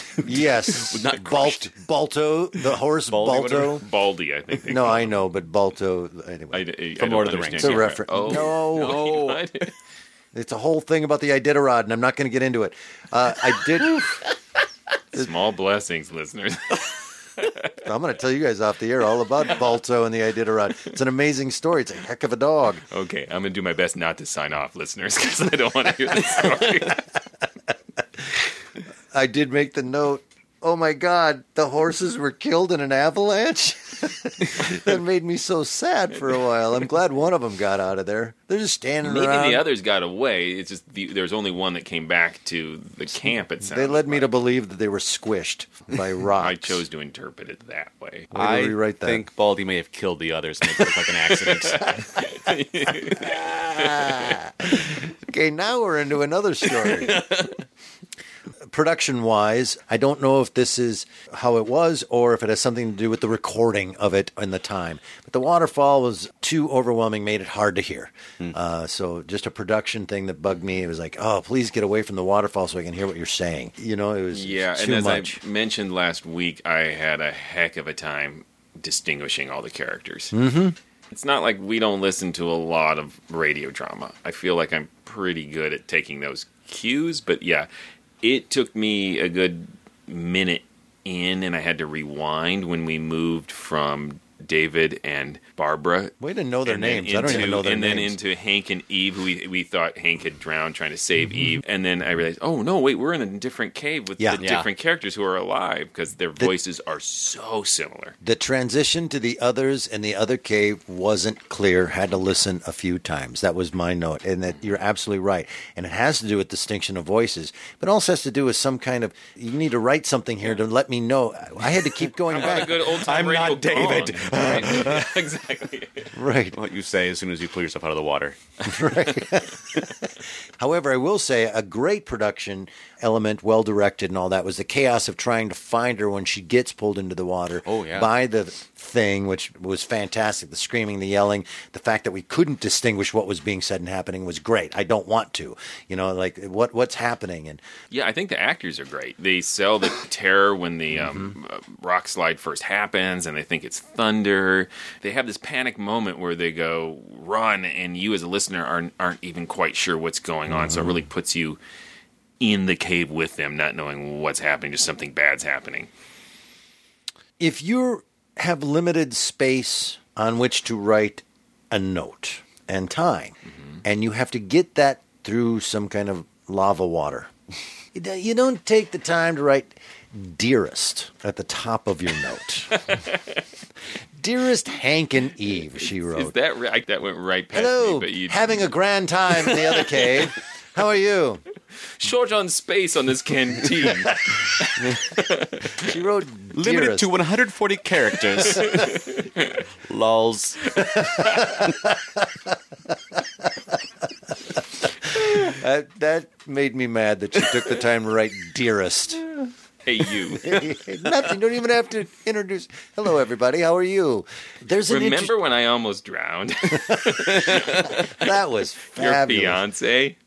Yes. Not Balt. Balto, the horse Baldy, Balto. Baldy, I think. They No, call I know, but Balto, anyway. I, I, From I Lord of the understand Rings. It's a reference. Oh, No. no. It's a whole thing about the Iditarod, and I'm not going to get into it. Uh, I did. Small blessings, listeners. I'm going to tell you guys off the air all about Balto and the Iditarod. It's an amazing story. It's a heck of a dog. okay, I'm gonna do my best not to sign off, listeners, because I don't want to hear this story. I did make the note. Oh my God, the horses were killed in an avalanche. that made me so sad for a while. I'm glad one of them got out of there. They're just standing Maybe around. the others got away. It's just the, there's only one that came back to the camp. It sounds. they led me to believe that they were squished by rocks. I chose to interpret it that way. Way to I rewrite that. think Baldy may have killed the others and make it look like an accident. Okay, now we're into another story. Production wise, I don't know if this is how it was or if it has something to do with the recording of it in the time. But the waterfall was too overwhelming, made it hard to hear. Uh, so just a production thing that bugged me. It was like, oh, please get away from the waterfall so I can hear what you're saying. You know, it was Yeah, and as much. I mentioned last week, I had a heck of a time distinguishing all the characters. Mm-hmm. It's not like we don't listen to a lot of radio drama. I feel like I'm pretty good at taking those cues, but yeah, it took me a good minute in, and I had to rewind when we moved from David and Barbara. Way to know their names. I don't even know their and names. And then into Hank and Eve, who we, we thought Hank had drowned trying to save Mm-hmm. Eve. And then I realized, oh no, wait, we're in a different cave with Yeah. the Yeah. different characters who are alive because their voices are so similar. the transition to the others and the other cave wasn't clear. Had to listen a few times. That was my note, and that you're absolutely right. And it has to do with distinction of voices, but also has to do with some kind of. You need to write something here to let me know. I had to keep going I want a back. good old time I'm not David. Gong. Right? exactly. Right. what you say as soon as you pull yourself out of the water. Right. However, I will say a great production element, well directed and all that, was the chaos of trying to find her when she gets pulled into the water Oh, yeah. by the thing, which was fantastic. The screaming, the yelling, the fact that we couldn't distinguish what was being said and happening was great. I don't want to, you know, like what what's happening and Yeah, I think the actors are great. They sell the terror when the Mm-hmm. um, uh, rock slide first happens, and they think it's thunder. They have this panic moment where they go run, and you as a listener aren't aren't even quite sure what's going on. So Mm-hmm. it really puts you in the cave with them, not knowing what's happening, just something bad's happening. if you have limited space on which to write a note and time, mm-hmm. and you have to get that through some kind of lava water, you don't- take the time to write "dearest" at the top of your note. Dearest Hank and Eve, she Is wrote. that right? That went right past Hello, me. But you having a grand time in the other cave. How are you? Short on space on this canteen. She wrote Limited to 140 characters. Lols. That, that made me mad that she took the time to write dearest. hey, you. Nothing. Don't even have to introduce. Hello, everybody. How are you? There's an inter- Remember when I almost drowned? that was Your fabulous. fiance.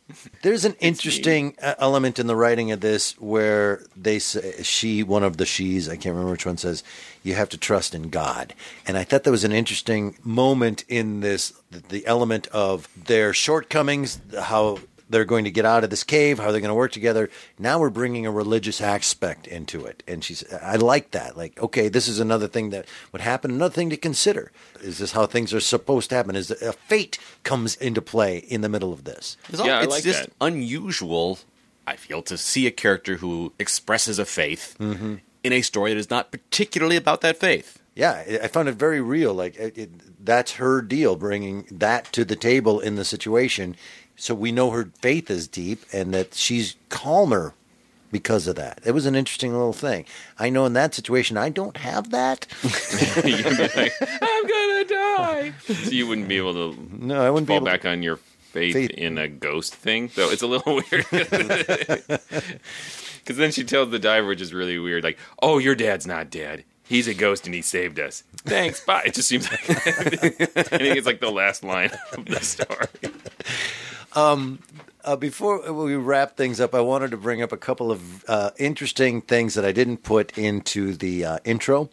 There's an interesting uh, element in the writing of this where they say she, one of the she's, I can't remember which one says, you have to trust in God. And I thought that was an interesting moment in this, the, the element of their shortcomings, how they're going to get out of this cave, how are they're going to work together. Now we're bringing a religious aspect into it, and she's. I like that. Like, okay, this is another thing that would happen. Another thing to consider is this how things are supposed to happen? Is a fate comes into play in the middle of this? It's, all- Yeah, I it's like just that. unusual, I feel, to see a character who expresses a faith Mm-hmm. in a story that is not particularly about that faith. Yeah, I- I found it very real. Like it, it, that's her deal, bringing that to the table in the situation, so we know her faith is deep and that she's calmer because of that. It was an interesting little thing. I know in that situation, I don't have that. You'd be like, I'm gonna die. So you wouldn't be able to No, I wouldn't be fall able. back on your faith, Faith. in a ghost thing. So it's a little weird. Because then she tells the diver, which is really weird, like, "Oh, your dad's not dead. He's a ghost and he saved us. Thanks, bye." It just seems like I think it's like the last line of the story. Uh, before we wrap things up, I wanted to bring up a couple of uh, interesting things that I didn't put into the uh, intro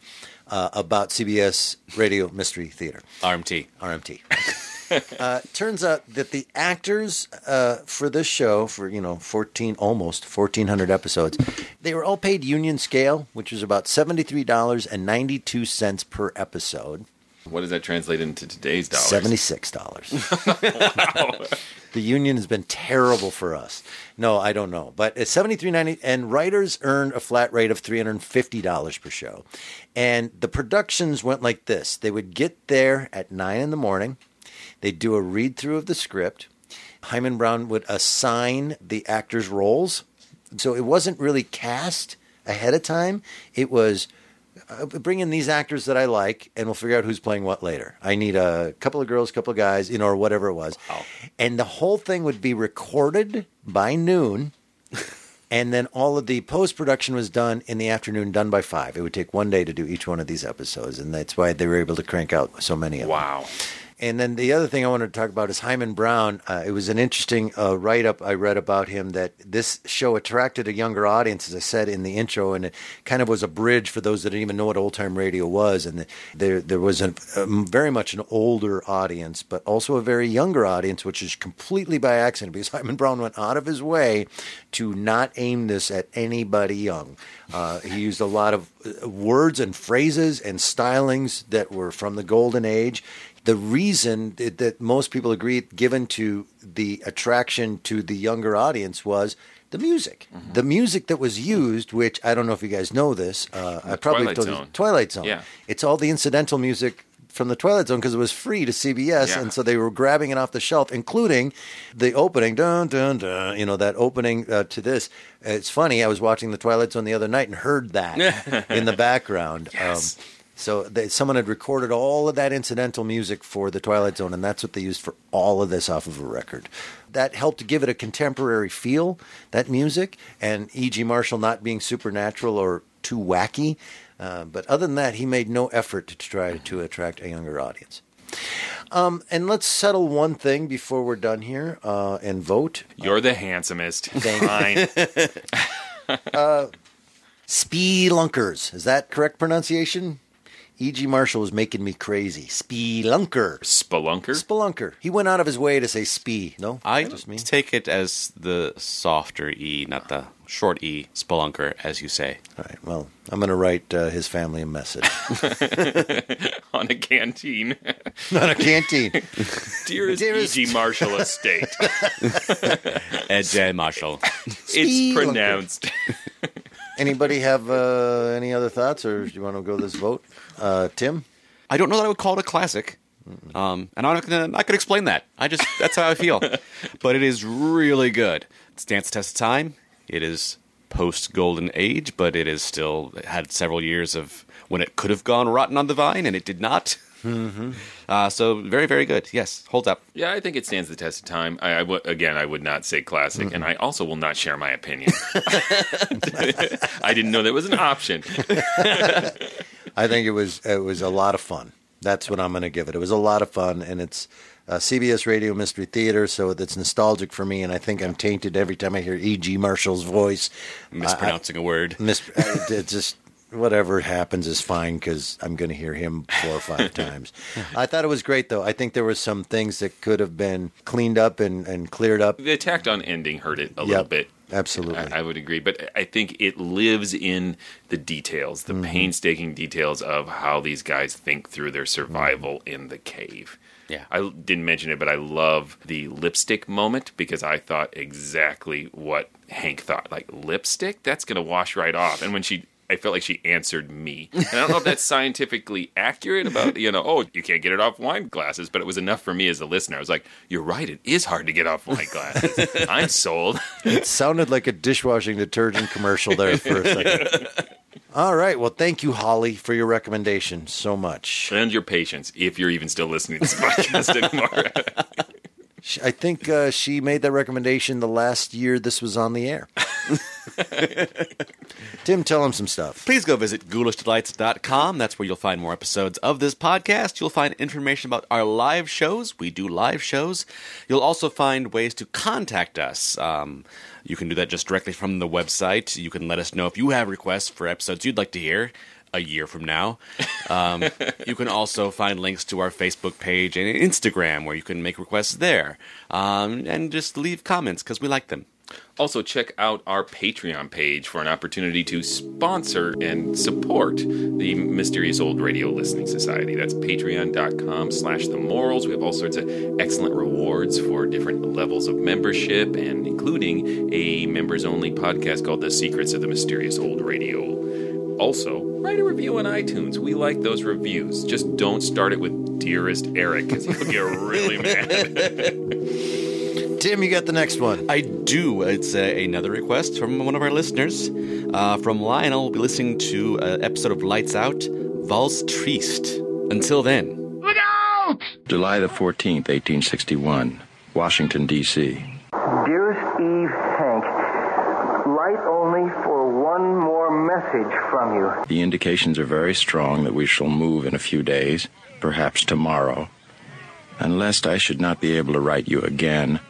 uh, about CBS Radio Mystery Theater. RMT. RMT. uh, turns out that the actors uh, for this show, for you know, fourteen almost fourteen hundred episodes, they were all paid union scale, which was about seventy three dollars and ninety two cents per episode. What does that translate into today's dollars? Seventy six dollars. The union has been terrible for us. No, I don't know, but it's seventy three ninety, and writers earned a flat rate of three hundred and fifty dollars per show. And the productions went like this: they would get there at nine in the morning, they'd do a read through of the script. Himan Brown would assign the actors' roles, so it wasn't really cast ahead of time. It was Uh, bring in these actors that I like, and we'll figure out who's playing what later. I need a couple of girls, couple of guys, you know, or whatever it was. And the whole thing would be recorded by noon, and then all of the post production was done in the afternoon, done by five. It would take one day to do each one of these episodes, and that's why they were able to crank out so many of them. Wow. And then the other thing I wanted to talk about is Himan Brown. Uh, it was an interesting uh, write up I read about him that this show attracted a younger audience, as I said in the intro, and it kind of was a bridge for those that didn't even know what old time radio was. And there, there was a, a very much an older audience, but also a very younger audience, which is completely by accident because Himan Brown went out of his way to not aim this at anybody young. Uh, he used a lot of uh, words and phrases and stylings that were from the golden age the reason that, that most people agreed given to the attraction to the younger audience was the music. Mm-hmm. The music that was used, which I don't know if you guys know this, uh, I probably Twilight told you- Zone. Twilight Zone. Yeah. It's all the incidental music from the Twilight Zone because it was free to CBS, Yeah. and so they were grabbing it off the shelf, including the opening, dun dun dun. You know that opening uh, to this. It's funny. I was watching the Twilight Zone the other night and heard that in the background. Yes. Um, so they, someone had recorded all of that incidental music for the Twilight Zone, and that's what they used for all of this off of a record. That helped give it a contemporary feel. That music and E.G. Marshall not being supernatural or too wacky, uh, but other than that, he made no effort to try to attract a younger audience. Um, and let's settle one thing before we're done here uh, and vote. You're the handsomest. Thank- Fine. Speelunkers. Is that correct pronunciation? E.G. Marshall was making me crazy. Spelunker. Spelunker? Spelunker. He went out of his way to say spee. No, I just mean. take it as the softer E, not the short E, spelunker, as you say. All right. Well, I'm going to write uh, his family a message. on a canteen. Not a canteen. Dearest, Dearest- E.G. Marshall Estate. Ed J. Marshall. it's pronounced. Anybody have uh, any other thoughts, or do you want to go this vote? Uh, Tim. I don't know that I would call it a classic. Um, and I'm not gonna, not gonna explain that. I just that's how I feel. but it is really good. It stands the test of time. It is post golden age, but it is still it had several years of when it could have gone rotten on the vine, and it did not. Mm-hmm. Uh, so very very good. Yes, holds up. Yeah, I think it stands the test of time. I, I w- again, I would not say classic, and I also will not share my opinion. I didn't know that was an option. I think it was it was a lot of fun. That's what I'm going to give it. It was a lot of fun, and it's uh, CBS Radio Mystery Theater, so it's nostalgic for me. And I think I'm tainted every time I hear E.G. Marshall's voice. Mispronouncing a word. Mis- uh, it, just whatever happens is fine because I'm going to hear him four or five times. I thought it was great, though. I think there were some things that could have been cleaned up and, and cleared up. The tacked on ending hurt it a little bit. Absolutely. I, I would agree, but I think it lives in the details, the mm-hmm. painstaking details of how these guys think through their mm-hmm. survival in the cave. Yeah. I didn't mention it, but I love the lipstick moment because I thought exactly what Hank thought. Like lipstick, that's going to wash right off. And when she, I felt like she answered me. And I don't know if that's scientifically accurate about you know, oh, you can't get it off wine glasses, but it was enough for me as a listener. I was like, you're right, it is hard to get off wine glasses. I'm sold. It sounded like a dishwashing detergent commercial there for a second. All right. Well, thank you, Holly, for your recommendation so much. and your patience, if you're even still listening to this podcast anymore. I think uh, she made that recommendation the last year this was on the air. Tim, tell him some stuff. Please go visit ghoulishdelights.com. That's where you'll find more episodes of this podcast. You'll find information about our live shows. We do live shows. You'll also find ways to contact us. Um, you can do that just directly from the website. You can let us know if you have requests for episodes you'd like to hear a year from now. Um, you can also find links to our Facebook page and Instagram where you can make requests there um, and just leave comments because we like them. Also, check out our Patreon page for an opportunity to sponsor and support the Mysterious Old Radio Listening Society. That's patreon.com slash the morals. We have all sorts of excellent rewards for different levels of membership, and including a members only podcast called The Secrets of the Mysterious Old Radio. Also, write a review on iTunes. We like those reviews. Just don't start it with Dearest Eric, because he'll get really mad. Tim, you got the next one. I do. It's uh, another request from one of our listeners. Uh, from Lionel, we'll be listening to an episode of Lights Out, Valse Triste. Until then. Look out! July the 14th, 1861, Washington, D.C. Dearest Eve Hank, light only for one more message from you. The indications are very strong that we shall move in a few days, perhaps tomorrow. And lest I should not be able to write you again,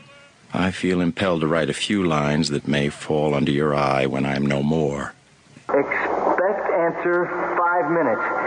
I feel impelled to write a few lines that may fall under your eye when I am no more. Expect answer five minutes.